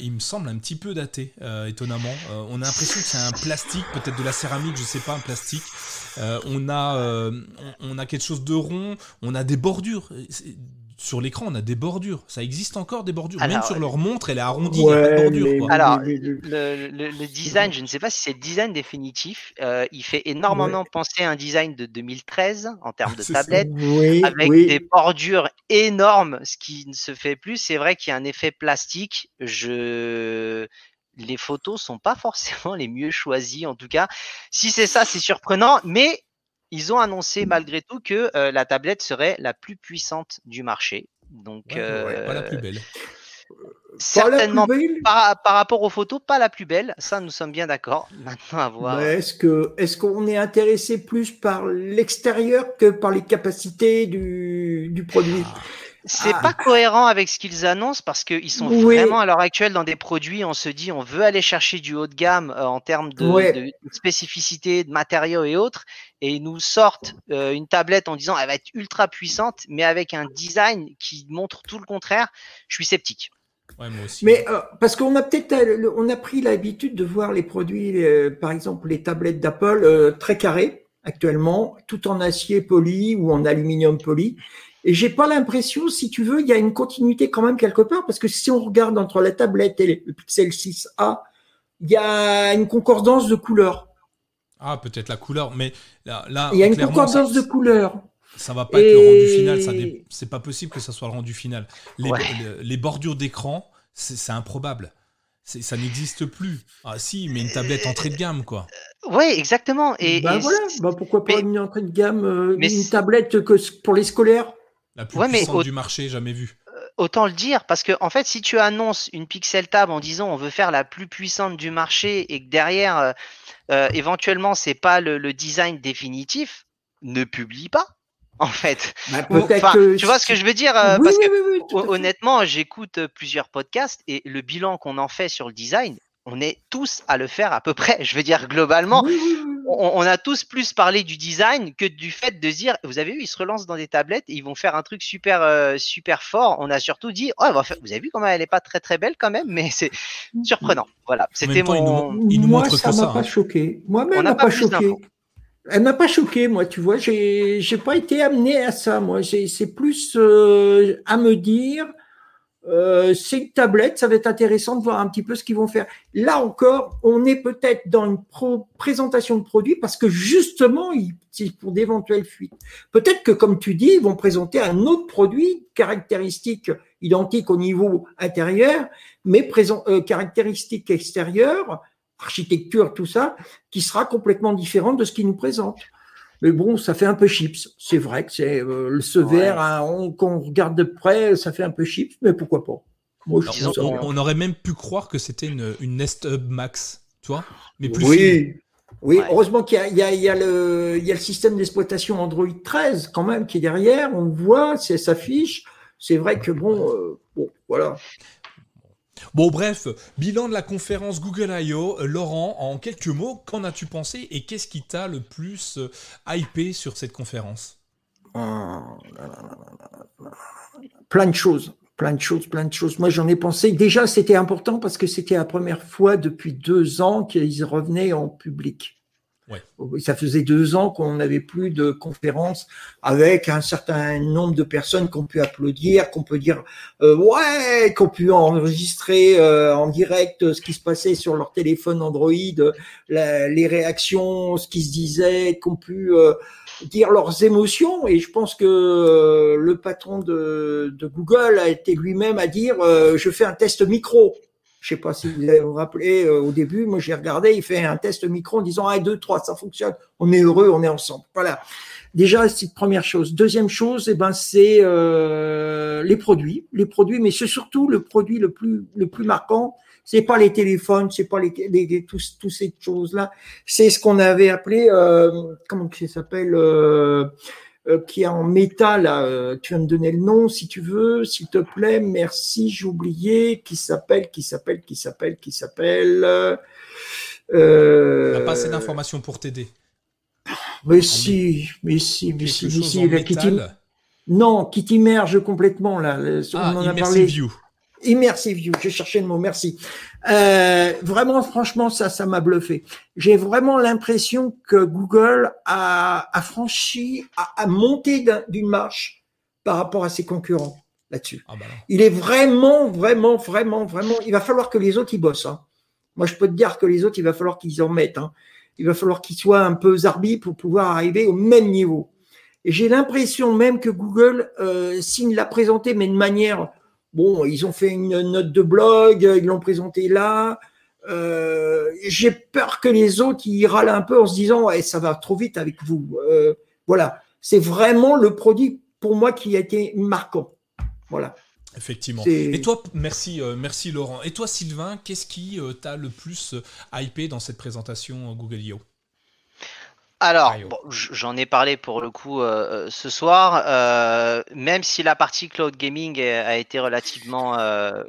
il me semble un petit peu daté, étonnamment. on a l'impression que c'est un plastique, peut-être de la céramique, je sais pas, un plastique. on, a, on a quelque chose de rond, on a des bordures sur l'écran, on a des bordures. Ça existe encore des bordures. Même sur leur montre, elle est arrondie. il a pas de bordure, Alors, le, design, je ne sais pas si c'est le design définitif. Euh, il fait énormément penser à un design de 2013 en termes de tablette, avec des bordures énormes, ce qui ne se fait plus. C'est vrai qu'il y a un effet plastique. Je les photos sont pas forcément les mieux choisies en tout cas. Si c'est ça, c'est surprenant, mais ils ont annoncé malgré tout que euh, la tablette serait la plus puissante du marché. Donc, pas la plus euh, belle. Certainement, par, rapport aux photos, pas la plus belle. Ça, nous sommes bien d'accord. Maintenant, à voir. Est-ce que est-ce qu'on est intéressé plus par l'extérieur que par les capacités du, du produit? Ah. C'est ah. pas cohérent avec ce qu'ils annoncent parce qu'ils sont vraiment à l'heure actuelle dans des produits. On se dit, on veut aller chercher du haut de gamme euh, en termes de, spécificité, de matériaux et autres, et ils nous sortent euh, une tablette en disant elle va être ultra puissante, mais avec un design qui montre tout le contraire. Je suis sceptique. Ouais, moi aussi. Mais euh, parce qu'on a peut-être on a pris l'habitude de voir les produits, par exemple les tablettes d'Apple très carrées actuellement, tout en acier poli ou en aluminium poli. Et j'ai pas l'impression, si tu veux, il y a une continuité quand même quelque part, parce que si on regarde entre la tablette et le Pixel 6a, il y a une concordance de couleurs. Ah, peut-être la couleur, mais là, là il y a une concordance de couleurs. Ça va pas être le rendu final, ça c'est pas possible que ça soit le rendu final. Les, les, bordures d'écran, c'est improbable. Ça n'existe plus. Ah si, mais une tablette entrée de gamme, quoi. Oui, exactement. Et, bah voilà, bah, pourquoi pas une entrée de gamme, euh, une tablette que pour les scolaires la plus puissante du marché jamais vue. Euh, autant le dire, parce que en fait, si tu annonces une Pixel Tab en disant on veut faire la plus puissante du marché et que derrière, euh, euh, éventuellement, c'est pas le, design définitif, ne publie pas. En fait, bah, tu vois ce que je veux dire Parce que honnêtement, j'écoute plusieurs podcasts et le bilan qu'on en fait sur le design, on est tous à le faire à peu près. Je veux dire, globalement, on, a tous plus parlé du design que du fait de dire, vous avez vu, ils se relancent dans des tablettes et ils vont faire un truc super, euh, super fort. On a surtout dit, oh, vous avez vu comment elle est pas très très belle quand même, mais c'est surprenant. Voilà, c'était mon. moi, ça m'a pas choqué. Moi-même, m'a pas, choqué. Elle m'a pas choqué, moi, tu vois, j'ai, j'ai pas été amené à ça, moi. C'est plus euh, à me dire, euh, c'est une tablette, ça va être intéressant de voir un petit peu ce qu'ils vont faire. Là encore, on est peut-être dans une présentation de produit parce que justement, c'est pour d'éventuelles fuites. Peut-être que, comme tu dis, ils vont présenter un autre produit, caractéristique identique au niveau intérieur, mais présent, euh, caractéristique extérieure, architecture, tout ça, qui sera complètement différent de ce qu'ils nous présentent. Mais bon, ça fait un peu chips. C'est vrai que c'est euh, ce verre, hein, quand on regarde de près, ça fait un peu chips, mais pourquoi pas on, aurait même pu croire que c'était une, une, Nest Hub Max, tu vois, mais plus Oui, oui. heureusement qu'il y, y, a, le, y a le système d'exploitation Android 13 quand même qui est derrière. On le voit, ça s'affiche. C'est vrai que bon, euh, bon, voilà. Bon bref, bilan de la conférence Google I.O. Euh, Laurent, en quelques mots, qu'en as-tu pensé et qu'est-ce qui t'a le plus euh, hypé sur cette conférence? Plein de choses, plein de choses, plein de choses. Moi j'en ai pensé. Déjà c'était important parce que c'était la première fois depuis deux ans qu'ils revenaient en public. Ça faisait deux ans qu'on n'avait plus de conférences avec un certain nombre de personnes qu'on peut applaudir, qu'on peut dire euh, ouais, qu'on peut enregistrer euh, en direct ce qui se passait sur leur téléphone Android, les réactions, ce qui se disait, qu'on peut euh, dire leurs émotions. Et je pense que le patron de, de Google a été lui-même à dire je fais un test micro. Je sais pas si vous vous rappelez euh, au début, moi j'ai regardé, il fait un test micro en disant 1, 2, 3, ça fonctionne, on est heureux, on est ensemble. Voilà. Déjà, c'est première chose. Deuxième chose, eh ben, c'est euh, les produits. Les produits, mais c'est surtout le produit le plus, le plus marquant, C'est pas les téléphones, c'est pas les, les, tous, tous ces choses-là. C'est ce qu'on avait appelé, euh, comment ça s'appelle, euh, qui est en métal. Là, tu vas me donner le nom si tu veux, s'il te plaît. Merci, j'ai oublié. Qui s'appelle, qui s'appelle, qui s'appelle, qui s'appelle. Euh... pas assez d'informations pour t'aider. Mais si, mais si, mais si, mais si. Non, qui t'immerge complètement là. Ah, on en a parlé. View. Immersive View, j'ai cherché le mot, merci. Euh, vraiment, franchement, ça, ça m'a bluffé. J'ai vraiment l'impression que Google a, a franchi, a, a monté d'une marche par rapport à ses concurrents là-dessus. Ah bah il est vraiment, vraiment, vraiment, vraiment. Il va falloir que les autres y bossent. Hein. Moi, je peux te dire que les autres, il va falloir qu'ils en mettent. Hein. Il va falloir qu'ils soient un peu zarbi pour pouvoir arriver au même niveau. Et j'ai l'impression même que Google, euh, s'il l'a présenté, mais de manière Bon, ils ont fait une note de blog, ils l'ont présenté là. Euh, j'ai peur que les autres y râlent un peu en se disant ouais, ça va trop vite avec vous. Euh, voilà, c'est vraiment le produit pour moi qui a été marquant. Voilà. Effectivement. Et toi, merci, euh, merci Laurent. Et toi, Sylvain, qu'est-ce qui t'a le plus hypé dans cette présentation Google I.O. Alors, j'en ai parlé pour le coup euh, euh, ce soir. Euh, même si la partie cloud gaming a été relativement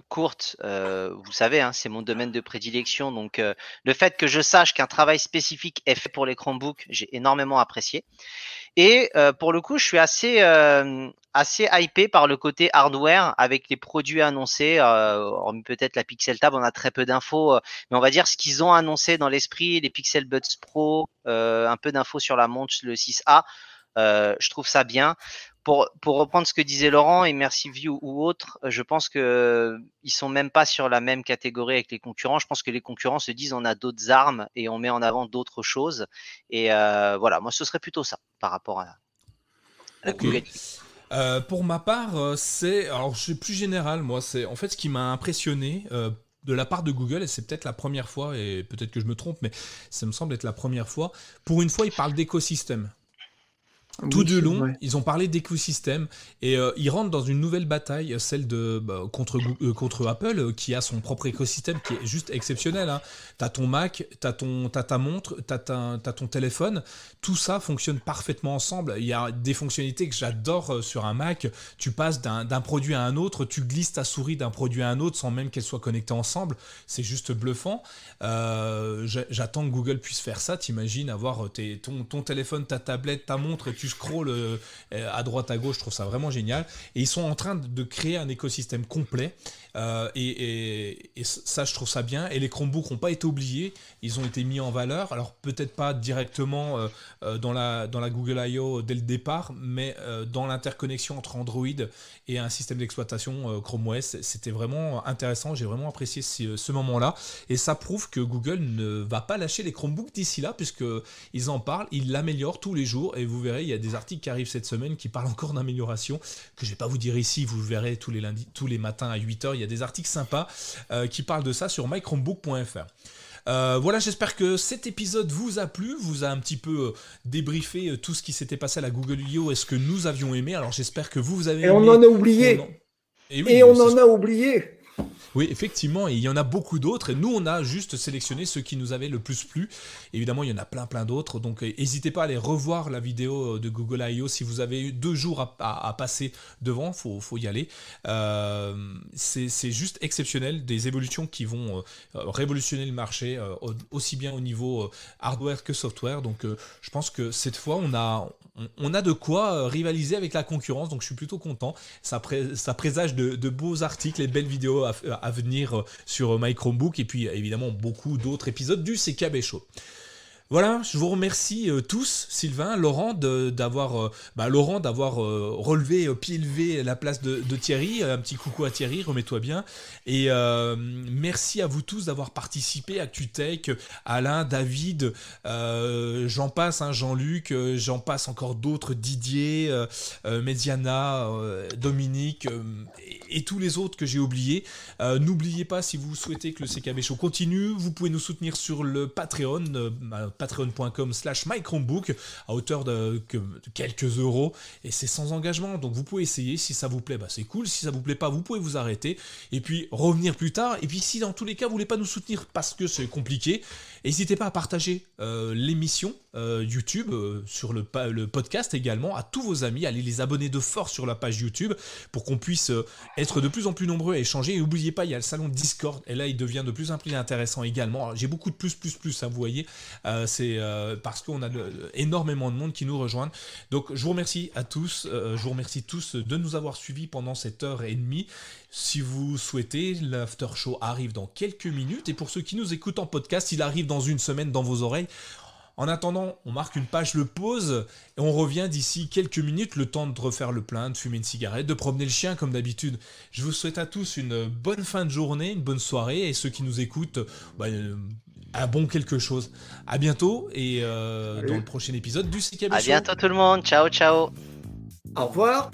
courte, vous savez, hein, c'est mon domaine de prédilection. Donc, le fait que je sache qu'un travail spécifique est fait pour les Chromebooks, j'ai énormément apprécié. Et pour le coup, je suis assez assez hypé par le côté hardware avec les produits annoncés. Euh, peut-être la Pixel Tab, on a très peu d'infos, euh, mais on va dire ce qu'ils ont annoncé dans l'esprit, les Pixel Buds Pro, euh, un peu d'infos sur la montre, le 6A. Euh, je trouve ça bien. Pour, pour reprendre ce que disait Laurent, Immersive View ou autre, je pense que ils sont même pas sur la même catégorie avec les concurrents. Je pense que les concurrents se disent on a d'autres armes et on met en avant d'autres choses. Et voilà, moi ce serait plutôt ça par rapport à, Google. Euh, pour ma part, euh, c'est alors je suis plus général. Moi, c'est en fait ce qui m'a impressionné. Euh, de la part de Google, et c'est peut-être la première fois, et peut-être que je me trompe, mais ça me semble être la première fois. Pour une fois, ils parlent d'écosystème. Tout du long, ils ont parlé d'écosystème et euh, ils rentrent dans une nouvelle bataille, celle de bah, contre euh, contre Apple, euh, qui a son propre écosystème qui est juste exceptionnel. Hein. T'as ton Mac, t'as ton as ta montre, t'as as ton téléphone, tout ça fonctionne parfaitement ensemble. Il y a des fonctionnalités que j'adore sur un Mac. Tu passes d'un produit à un autre, tu glisses ta souris d'un produit à un autre sans même qu'elles soient connectées ensemble. C'est juste bluffant. J'attends que Google puisse faire ça. T'imagines avoir tes, ton, ton téléphone, ta tablette, ta montre et tu scroll euh, à droite à gauche, je trouve ça vraiment génial. Et ils sont en train de créer un écosystème complet. Euh, et, ça, je trouve ça bien. Et les Chromebooks n'ont pas été oubliés, ils ont été mis en valeur. Alors peut-être pas directement euh, dans, la, dans la Google I.O. dès le départ, mais dans l'interconnexion entre Android et un système d'exploitation Chrome OS, c'était vraiment intéressant. J'ai vraiment apprécié ce, moment-là. Et ça prouve que Google ne va pas lâcher les Chromebooks d'ici là, puisqu'ils en parlent, ils l'améliorent tous les jours. Et vous verrez, il y a des articles qui arrivent cette semaine qui parlent encore d'amélioration, que je vais pas vous dire ici, vous verrez tous les lundis, tous les matins à 8h, il y a des articles sympas euh, qui parlent de ça sur mychromebook.fr. Euh, voilà, j'espère que cet épisode vous a plu, vous a un petit peu euh, débriefé tout ce qui s'était passé à la Google I.O. et ce que nous avions aimé. Alors j'espère que vous, vous avez et on en a oublié. et on en a oublié. Oui, effectivement, il y en a beaucoup d'autres, et nous, on a juste sélectionné ceux qui nous avaient le plus plu. Évidemment, il y en a plein, plein d'autres, donc euh, n'hésitez pas à aller revoir la vidéo euh, de Google I.O. si vous avez eu deux jours à, passer devant, faut, faut y aller. Euh, c'est juste exceptionnel, des évolutions qui vont révolutionner le marché, aussi bien au niveau hardware que software. Donc, je pense que cette fois, on a, de quoi rivaliser avec la concurrence, donc je suis plutôt content. Ça, présage de, beaux articles et belles vidéos à, venir sur My Chromebook et puis évidemment beaucoup d'autres épisodes du CKB Show. Voilà, je vous remercie euh, tous, Sylvain, Laurent, d'avoir euh, bah, Laurent d'avoir euh, relevé pied levé la place de, Thierry. Un petit coucou à Thierry, remets-toi bien. Et merci à vous tous d'avoir participé, ActuTech, Alain, David, j'en passe, hein, Jean-Luc, j'en passe encore d'autres, Didier, Mediana, Dominique et, tous les autres que j'ai oubliés. N'oubliez pas, si vous souhaitez que le CKB Show continue, vous pouvez nous soutenir sur le Patreon patreon.com slash mychromebook à hauteur de, quelques euros et c'est sans engagement. Donc vous pouvez essayer. Si ça vous plaît, bah c'est cool. Si ça vous plaît pas, vous pouvez vous arrêter et puis revenir plus tard. Et puis si dans tous les cas vous voulez pas nous soutenir parce que c'est compliqué, n'hésitez pas à partager euh, l'émission euh, YouTube euh, sur le, podcast également à tous vos amis. Allez les abonner de force sur la page YouTube pour qu'on puisse être de plus en plus nombreux à échanger. Et n'oubliez pas, il y a le salon Discord et là il devient de plus en plus intéressant également. J'ai beaucoup de plus plus plus, hein, vous voyez, c'est parce qu'on a énormément de monde qui nous rejoignent. Donc je vous remercie à tous, je vous remercie tous de nous avoir suivis pendant cette heure et demie. Si vous souhaitez, l'after show arrive dans quelques minutes. Et pour ceux qui nous écoutent en podcast, il arrive dans une semaine dans vos oreilles. En attendant, on marque une page le pause et on revient d'ici quelques minutes, le temps de refaire le plein, de fumer une cigarette, de promener le chien comme d'habitude. Je vous souhaite à tous une bonne fin de journée, une bonne soirée et ceux qui nous écoutent, bah, un bon quelque chose. À bientôt et euh, dans le prochain épisode du CKB À bientôt tout le monde, ciao ciao. Au revoir.